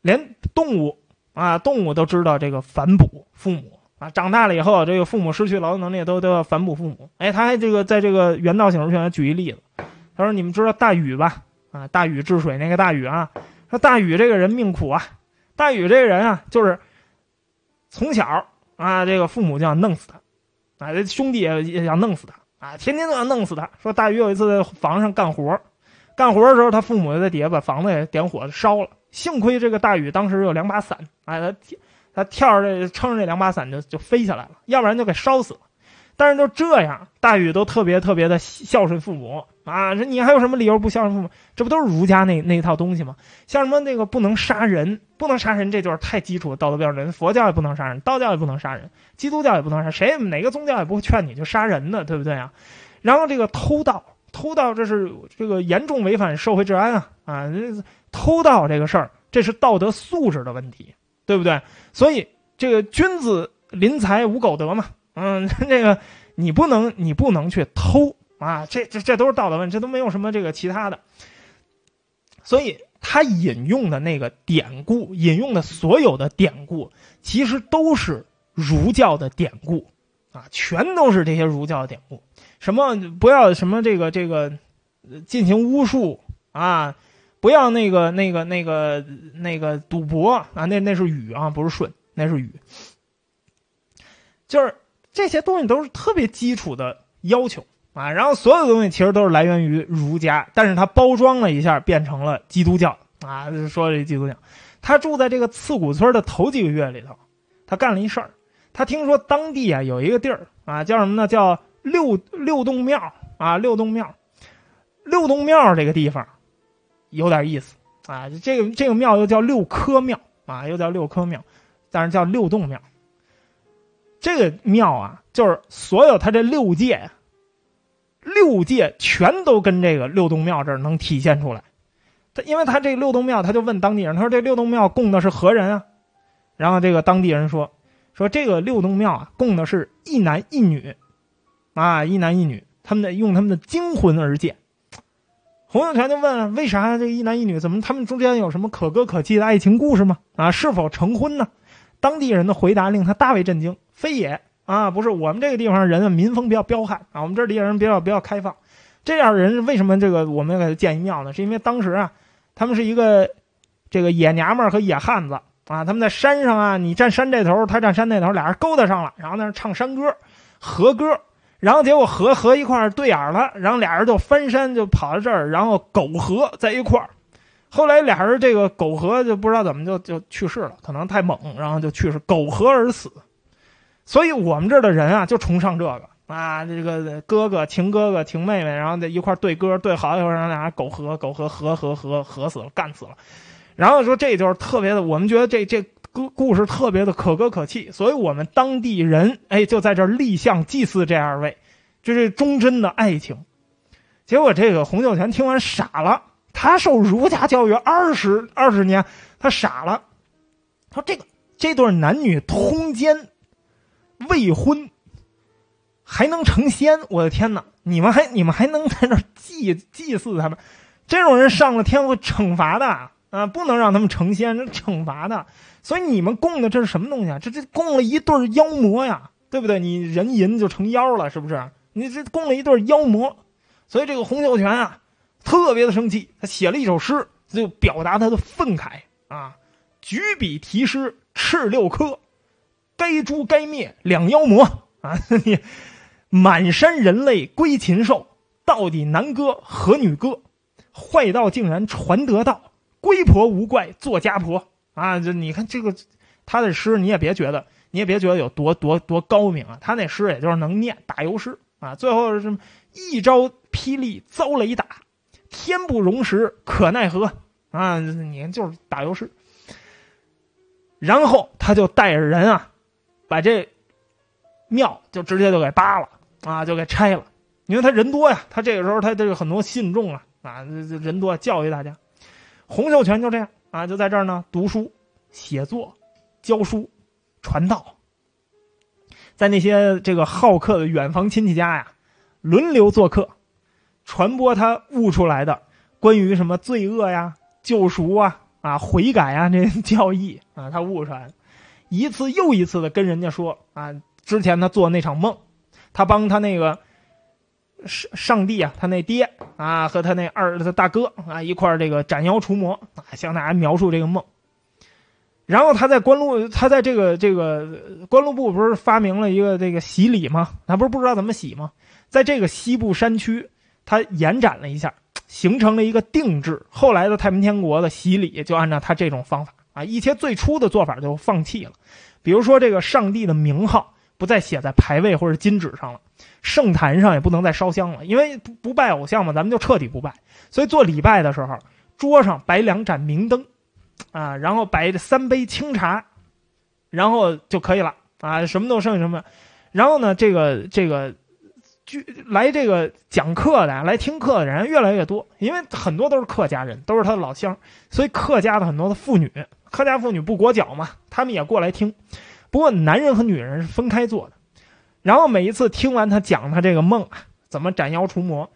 连动物啊，动物都知道这个反哺父母啊，长大了以后，这个父母失去劳动能力，都都要反哺父母。哎，他还这个在这个《原道醒世还举一例子，他说你们知道大禹吧？啊，大禹治水那个大禹啊，说大禹这个人命苦啊，大禹这个人啊，就是从小啊，这个父母就要弄死他。啊，这兄弟也也想弄死他啊，天天都要弄死他。说大禹有一次在房上干活，干活的时候，他父母就在底下把房子也点火烧了。幸亏这个大禹当时有两把伞，哎，他他跳着这撑着这两把伞就就飞下来了，要不然就给烧死了。但是就这样，大禹都特别特别的孝顺父母啊！这你还有什么理由不孝顺父母？这不都是儒家那那一套东西吗？像什么那个不能杀人，不能杀人，这就是太基础的道德标准。佛教也不能杀人，道教也不能杀人，基督教也不能杀，谁哪个宗教也不会劝你去杀人的，对不对啊？然后这个偷盗，偷盗这是这个严重违反社会治安啊啊！偷盗这个事儿，这是道德素质的问题，对不对？所以这个君子临财无苟得嘛。嗯，这个你不能，你不能去偷啊！这这这都是道德问题，这都没有什么这个其他的。所以他引用的那个典故，引用的所有的典故，其实都是儒教的典故啊，全都是这些儒教的典故。什么不要什么这个这个，进行巫术啊，不要那个那个那个那个赌博啊，那那是禹啊，不是舜，那是禹。就是这些东西都是特别基础的要求啊，然后所有的东西其实都是来源于儒家，但是他包装了一下，变成了基督教啊，说这基督教。他住在这个刺骨村的头几个月里头，他干了一事儿。他听说当地啊有一个地儿啊，叫什么呢？叫六六洞庙啊，六洞庙。六洞庙这个地方有点意思啊，这个这个庙又叫六科庙啊，又叫六科庙，但是叫六洞庙。这个庙啊，就是所有他这六界，六界全都跟这个六洞庙这儿能体现出来。他因为他这六洞庙，他就问当地人，他说这六洞庙供的是何人啊？然后这个当地人说，说这个六洞庙啊，供的是一男一女，啊，一男一女，他们的用他们的精魂而建。洪秀全就问，为啥这一男一女怎么他们中间有什么可歌可泣的爱情故事吗？啊，是否成婚呢？当地人的回答令他大为震惊，非也啊，不是我们这个地方人民风比较彪悍啊，我们这地方人比较比较开放，这样人为什么这个我们要给他建一庙呢？是因为当时啊。他们是一个这个野娘们和野汉子啊，他们在山上啊，你站山这头，他站山那头，俩人勾搭上了，然后在那唱山歌、和歌，然后结果和和一块对眼了，然后俩人就翻山就跑到这儿，然后苟合在一块儿。后来俩人这个苟合就不知道怎么就就去世了，可能太猛，然后就去世，苟合而死。所以我们这儿的人啊，就崇尚这个。啊，这个哥哥情哥哥情妹妹，然后在一块对歌对好一会儿，让俩人苟合苟合合合合合死了，干死了。然后说这就是特别的，我们觉得这这故故事特别的可歌可泣，所以我们当地人哎就在这立像祭祀这二位，这是忠贞的爱情。结果这个洪秀全听完傻了，他受儒家教育二十二十年，他傻了。他说这个这对男女通奸未婚。还能成仙？我的天哪！你们还你们还能在那祭祭祀他们？这种人上了天会惩罚的啊！不能让他们成仙，这惩罚的。所以你们供的这是什么东西啊？这这供了一对妖魔呀，对不对？你人淫就成妖了，是不是？你这供了一对妖魔，所以这个洪秀全啊，特别的生气，他写了一首诗，就表达他的愤慨啊。举笔题诗赤六科，该诛该灭两妖魔 啊！你。满山人类归禽兽，到底男歌和女歌，坏道竟然传得道，龟婆无怪做家婆啊！这你看这个，他的诗你也别觉得，你也别觉得有多多多高明啊，他那诗也就是能念打油诗啊。最后是什么？一招霹雳遭雷打，天不容时可奈何啊！你就是打油诗。然后他就带着人啊，把这庙就直接就给扒了。啊，就给拆了，因为他人多呀，他这个时候他这个很多信众啊，啊，人多教育大家。洪秀全就这样啊，就在这儿呢读书、写作、教书、传道，在那些这个好客的远房亲戚家呀，轮流做客，传播他悟出来的关于什么罪恶呀、救赎啊、啊悔改啊这些 教义啊，他悟出来，一次又一次的跟人家说啊，之前他做那场梦。他帮他那个上上帝啊，他那爹啊和他那二他大哥啊一块这个斩妖除魔啊，向大家描述这个梦。然后他在官路，他在这个这个官路部不是发明了一个这个洗礼吗？他不是不知道怎么洗吗？在这个西部山区，他延展了一下，形成了一个定制。后来的太平天国的洗礼就按照他这种方法啊，一些最初的做法就放弃了，比如说这个上帝的名号。不再写在牌位或者金纸上了，圣坛上也不能再烧香了，因为不不拜偶像嘛，咱们就彻底不拜。所以做礼拜的时候，桌上摆两盏明灯，啊，然后摆三杯清茶，然后就可以了啊，什么都剩什么。然后呢，这个这个，据来这个讲课的、来听课的人越来越多，因为很多都是客家人，都是他的老乡，所以客家的很多的妇女，客家妇女不裹脚嘛，他们也过来听。不过男人和女人是分开做的，然后每一次听完他讲他这个梦啊，怎么斩妖除魔，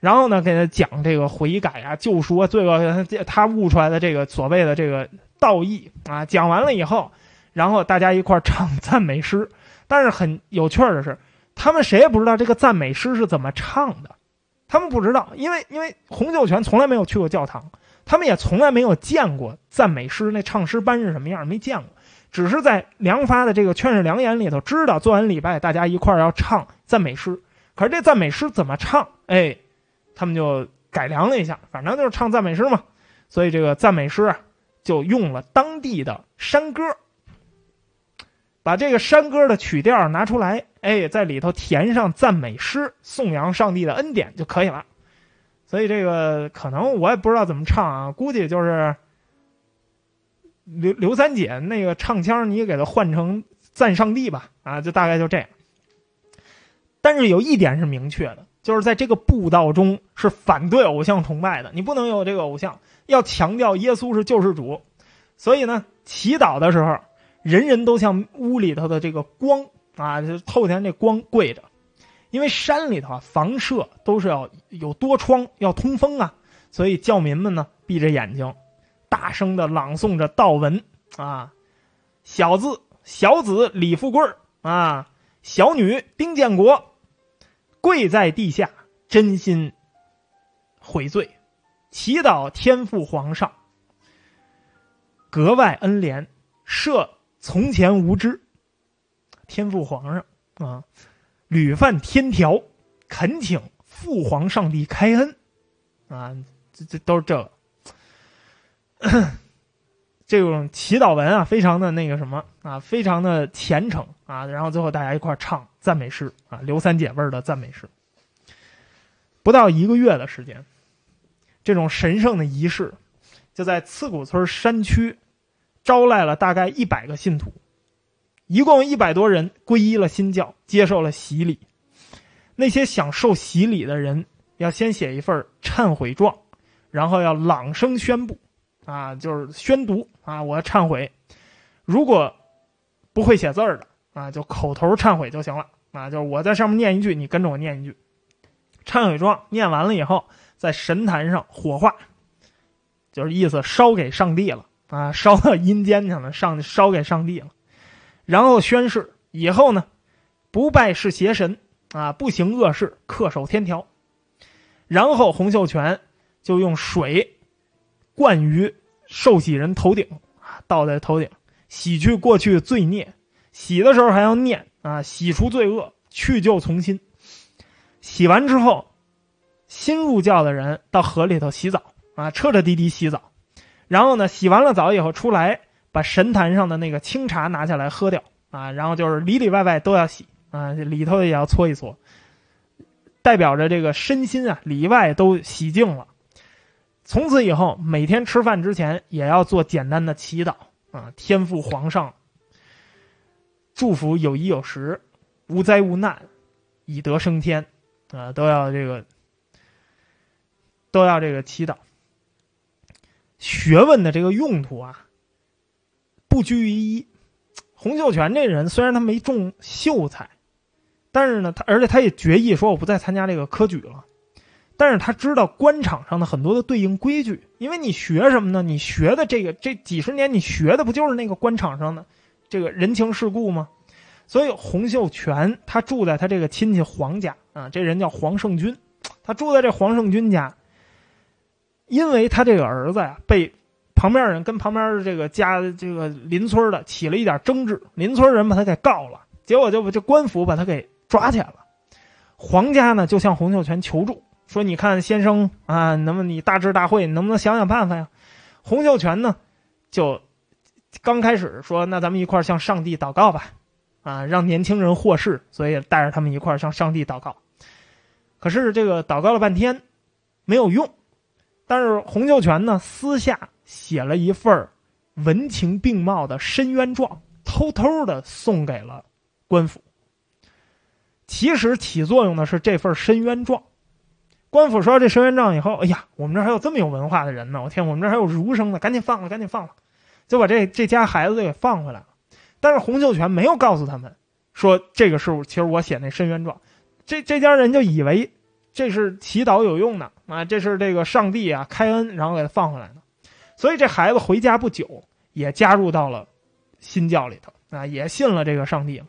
然后呢给他讲这个悔改啊、救赎啊、罪恶，他悟出来的这个所谓的这个道义啊，讲完了以后，然后大家一块唱赞美诗。但是很有趣的是，他们谁也不知道这个赞美诗是怎么唱的，他们不知道，因为因为洪秀全从来没有去过教堂，他们也从来没有见过赞美诗那唱诗班是什么样，没见过。只是在梁发的这个《劝世良言》里头知道，做完礼拜大家一块儿要唱赞美诗。可是这赞美诗怎么唱？哎，他们就改良了一下，反正就是唱赞美诗嘛。所以这个赞美诗啊，就用了当地的山歌，把这个山歌的曲调拿出来，哎，在里头填上赞美诗，颂扬上帝的恩典就可以了。所以这个可能我也不知道怎么唱啊，估计就是。刘刘三姐那个唱腔，你给他换成赞上帝吧，啊，就大概就这样。但是有一点是明确的，就是在这个布道中是反对偶像崇拜的，你不能有这个偶像，要强调耶稣是救世主。所以呢，祈祷的时候，人人都向屋里头的这个光啊，就后天这光跪着，因为山里头啊，房舍都是要有多窗，要通风啊，所以教民们呢闭着眼睛。大声的朗诵着道文啊，小子小子李富贵啊，小女丁建国，跪在地下，真心悔罪，祈祷天父皇上格外恩怜，赦从前无知。天父皇上啊，屡犯天条，恳请父皇上帝开恩啊，这这都是这。这种祈祷文啊，非常的那个什么啊，非常的虔诚啊。然后最后大家一块唱赞美诗啊，刘三姐味儿的赞美诗。不到一个月的时间，这种神圣的仪式就在刺骨村山区招来了大概一百个信徒，一共一百多人皈依了新教，接受了洗礼。那些想受洗礼的人要先写一份忏悔状，然后要朗声宣布。啊，就是宣读啊，我要忏悔。如果不会写字儿的啊，就口头忏悔就行了啊。就是我在上面念一句，你跟着我念一句。忏悔状念完了以后，在神坛上火化，就是意思烧给上帝了啊，烧到阴间去了，上烧给上帝了。然后宣誓以后呢，不拜是邪神啊，不行恶事，恪守天条。然后洪秀全就用水。灌于受洗人头顶啊，倒在头顶，洗去过去罪孽。洗的时候还要念啊，洗除罪恶，去旧从新。洗完之后，新入教的人到河里头洗澡啊，彻彻底底洗澡。然后呢，洗完了澡以后出来，把神坛上的那个清茶拿下来喝掉啊。然后就是里里外外都要洗啊，里头也要搓一搓，代表着这个身心啊里外都洗净了。从此以后，每天吃饭之前也要做简单的祈祷啊，天父皇上祝福有衣有食，无灾无难，以德升天啊，都要这个都要这个祈祷。学问的这个用途啊，不拘于一。洪秀全这人虽然他没中秀才，但是呢，他而且他也决意说我不再参加这个科举了。但是他知道官场上的很多的对应规矩，因为你学什么呢？你学的这个这几十年，你学的不就是那个官场上的这个人情世故吗？所以洪秀全他住在他这个亲戚黄家啊，这人叫黄胜军，他住在这黄胜军家，因为他这个儿子呀被旁边人跟旁边这个家这个邻村的起了一点争执，邻村人把他给告了，结果就把这官府把他给抓起来了。黄家呢就向洪秀全求助。说：“你看，先生啊，能不能你大智大慧，能不能想想办法呀？”洪秀全呢，就刚开始说：“那咱们一块向上帝祷告吧，啊，让年轻人获释。”所以带着他们一块向上帝祷告。可是这个祷告了半天，没有用。但是洪秀全呢，私下写了一份文情并茂的申冤状，偷偷的送给了官府。其实起作用的是这份申冤状。官府说这申冤状以后，哎呀，我们这还有这么有文化的人呢！我天，我们这还有儒生呢，赶紧放了，赶紧放了，就把这这家孩子给放回来了。但是洪秀全没有告诉他们，说这个是其实我写那申冤状，这这家人就以为这是祈祷有用的啊，这是这个上帝啊开恩，然后给他放回来的。所以这孩子回家不久，也加入到了新教里头啊，也信了这个上帝。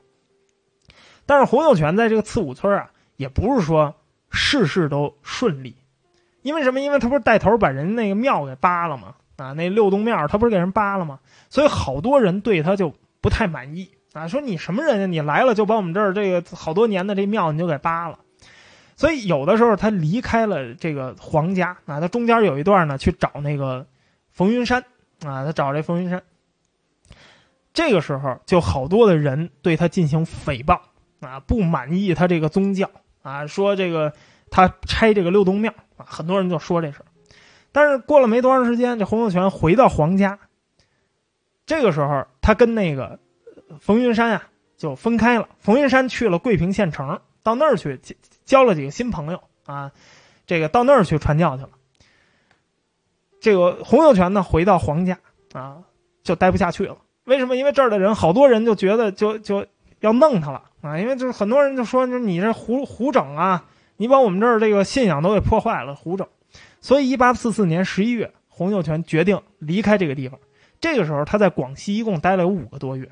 但是洪秀全在这个刺五村啊，也不是说。事事都顺利。因为什么？因为他不是带头把人那个庙给扒了吗？啊，那六洞庙他不是给人扒了吗？所以好多人对他就不太满意啊，说你什么人呀？你来了就把我们这儿这个好多年的这庙你就给扒了。所以有的时候他离开了这个皇家啊，他中间有一段呢去找那个冯云山啊，他找这冯云山。这个时候就好多的人对他进行诽谤啊，不满意他这个宗教啊，说这个他拆这个六洞庙。啊，很多人就说这事儿，但是过了没多长时间，这洪秀全回到皇家。这个时候，他跟那个冯云山啊就分开了。冯云山去了桂平县城，到那儿去交了几个新朋友啊，这个到那儿去传教去了。这个洪秀全呢，回到皇家啊，就待不下去了。为什么？因为这儿的人好多人就觉得就就要弄他了啊，因为就是很多人就说，你这胡胡整啊。你把我们这儿这个信仰都给破坏了，胡整。所以，一八四四年十一月，洪秀全决定离开这个地方。这个时候，他在广西一共待了有五个多月，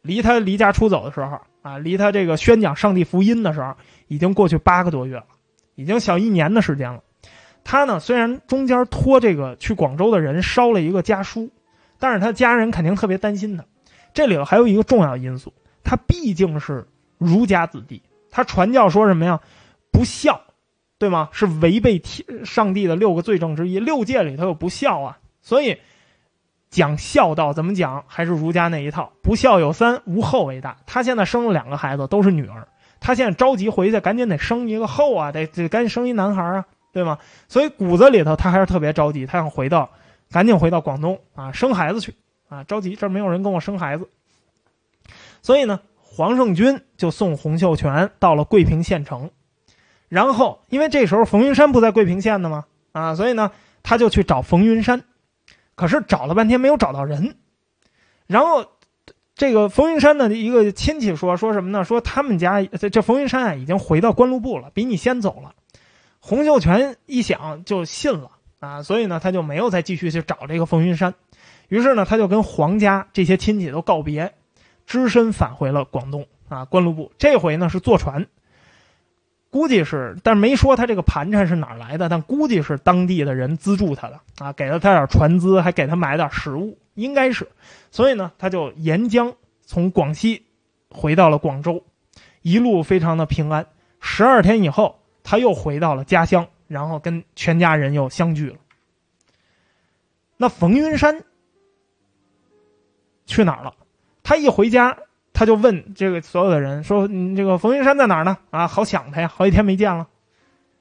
离他离家出走的时候啊，离他这个宣讲上帝福音的时候，已经过去八个多月了，已经小一年的时间了。他呢，虽然中间托这个去广州的人烧了一个家书，但是他家人肯定特别担心他。这里头还有一个重要因素，他毕竟是儒家子弟，他传教说什么呀？不孝，对吗？是违背天上帝的六个罪证之一。六戒里头有不孝啊，所以讲孝道怎么讲，还是儒家那一套。不孝有三，无后为大。他现在生了两个孩子，都是女儿。他现在着急回去，赶紧得生一个后啊，得得赶紧生一男孩啊，对吗？所以骨子里头他还是特别着急，他想回到，赶紧回到广东啊，生孩子去啊，着急，这没有人跟我生孩子。所以呢，黄胜军就送洪秀全到了桂平县城。然后，因为这时候冯云山不在桂平县的吗？啊，所以呢，他就去找冯云山，可是找了半天没有找到人。然后，这个冯云山的一个亲戚说说什么呢？说他们家这这冯云山啊已经回到官路部了，比你先走了。洪秀全一想就信了啊，所以呢，他就没有再继续去找这个冯云山。于是呢，他就跟黄家这些亲戚都告别，只身返回了广东啊关路部。这回呢是坐船。估计是，但没说他这个盘缠是哪来的，但估计是当地的人资助他的啊，给了他点船资，还给他买点食物，应该是。所以呢，他就沿江从广西回到了广州，一路非常的平安。十二天以后，他又回到了家乡，然后跟全家人又相聚了。那冯云山去哪儿了？他一回家。他就问这个所有的人说：“你这个冯云山在哪儿呢？啊，好想他呀，好几天没见了。”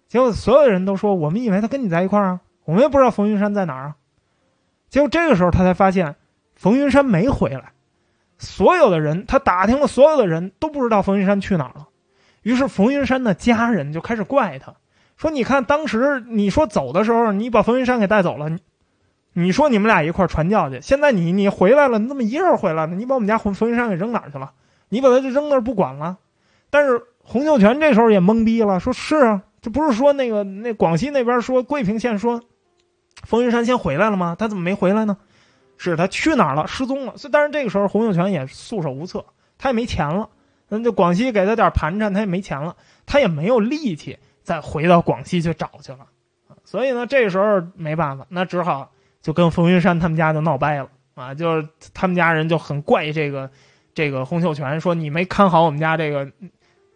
结果所有的人都说：“我们以为他跟你在一块儿啊，我们也不知道冯云山在哪儿啊。”结果这个时候他才发现，冯云山没回来。所有的人他打听了，所有的人都不知道冯云山去哪儿了。于是冯云山的家人就开始怪他，说：“你看当时你说走的时候，你把冯云山给带走了。”你说你们俩一块传教去，现在你你回来了，你怎么一个人回来了？你把我们家冯冯云山给扔哪儿去了？你把他就扔那儿不管了。但是洪秀全这时候也懵逼了，说是啊，这不是说那个那广西那边说桂平县说冯云山先回来了吗？他怎么没回来呢？是他去哪儿了？失踪了。所以但是这个时候洪秀全也束手无策，他也没钱了。那就广西给他点盘缠，他也没钱了，他也没有力气再回到广西去找去了。所以呢，这时候没办法，那只好。就跟冯云山他们家就闹掰了啊，就是他们家人就很怪这个，这个洪秀全说你没看好我们家这个，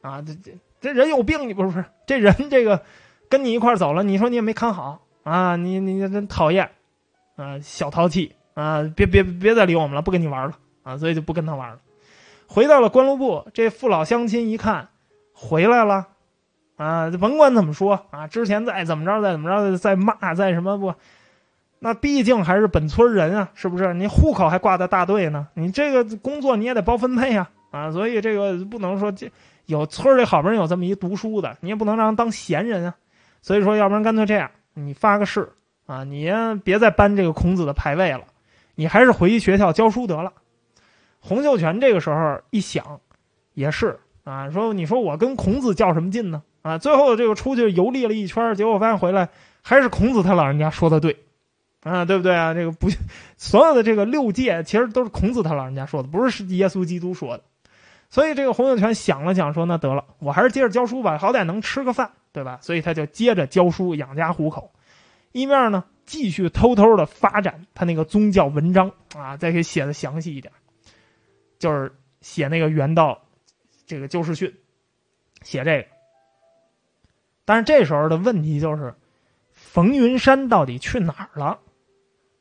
啊，这这这人有病，你不是不是这人这个跟你一块走了，你说你也没看好啊，你你真讨厌，啊，小淘气啊，别别别再理我们了，不跟你玩了啊，所以就不跟他玩了。回到了关路部，这父老乡亲一看回来了，啊，甭管怎么说啊，之前再怎么着再怎么着再骂再什么不。那毕竟还是本村人啊，是不是？你户口还挂在大队呢，你这个工作你也得包分配啊，啊，所以这个不能说这有村里好不容易有这么一读书的，你也不能让人当闲人啊。所以说，要不然干脆这样，你发个誓啊，你别再搬这个孔子的牌位了，你还是回学校教书得了。洪秀全这个时候一想，也是啊，说你说我跟孔子较什么劲呢？啊，最后这个出去游历了一圈，结果发现回来还是孔子他老人家说的对。啊，对不对啊？这个不，所有的这个六戒其实都是孔子他老人家说的，不是耶稣基督说的。所以这个洪秀全想了想，说那得了，我还是接着教书吧，好歹能吃个饭对吧？所以他就接着教书养家糊口，一面呢继续偷偷的发展他那个宗教文章啊，再给写的详细一点，就是写那个原道这个救世训，写这个。但是这时候的问题就是，冯云山到底去哪儿了？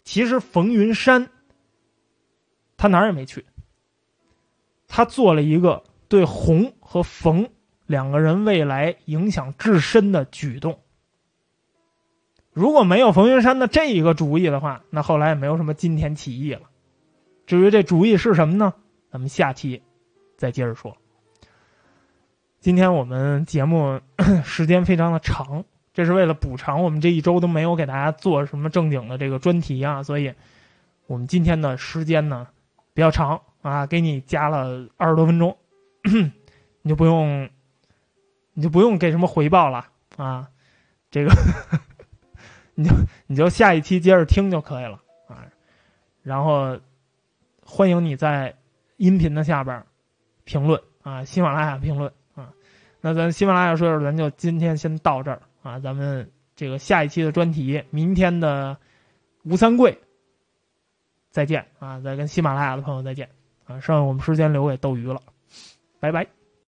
其实冯云山他哪儿也没去，他做了一个对洪和冯。两个人未来影响至深的举动，如果没有冯云山的这一个主意的话，那后来也没有什么金田起义了。至于这主意是什么呢？咱们下期再接着说。今天我们节目 时间非常的长，这是为了补偿我们这一周都没有给大家做什么正经的这个专题啊，所以我们今天的时间呢比较长啊，给你加了二十多分钟，你就不用。你就不用给什么回报了啊，这个 你就你就下一期接着听就可以了啊，然后欢迎你在音频的下边评论啊，喜马拉雅评论啊，那咱喜马拉雅说说，咱就今天先到这儿啊，咱们这个下一期的专题，明天的吴三桂再见啊，再跟喜马拉雅的朋友再见啊，剩下我们时间留给斗鱼了，拜拜。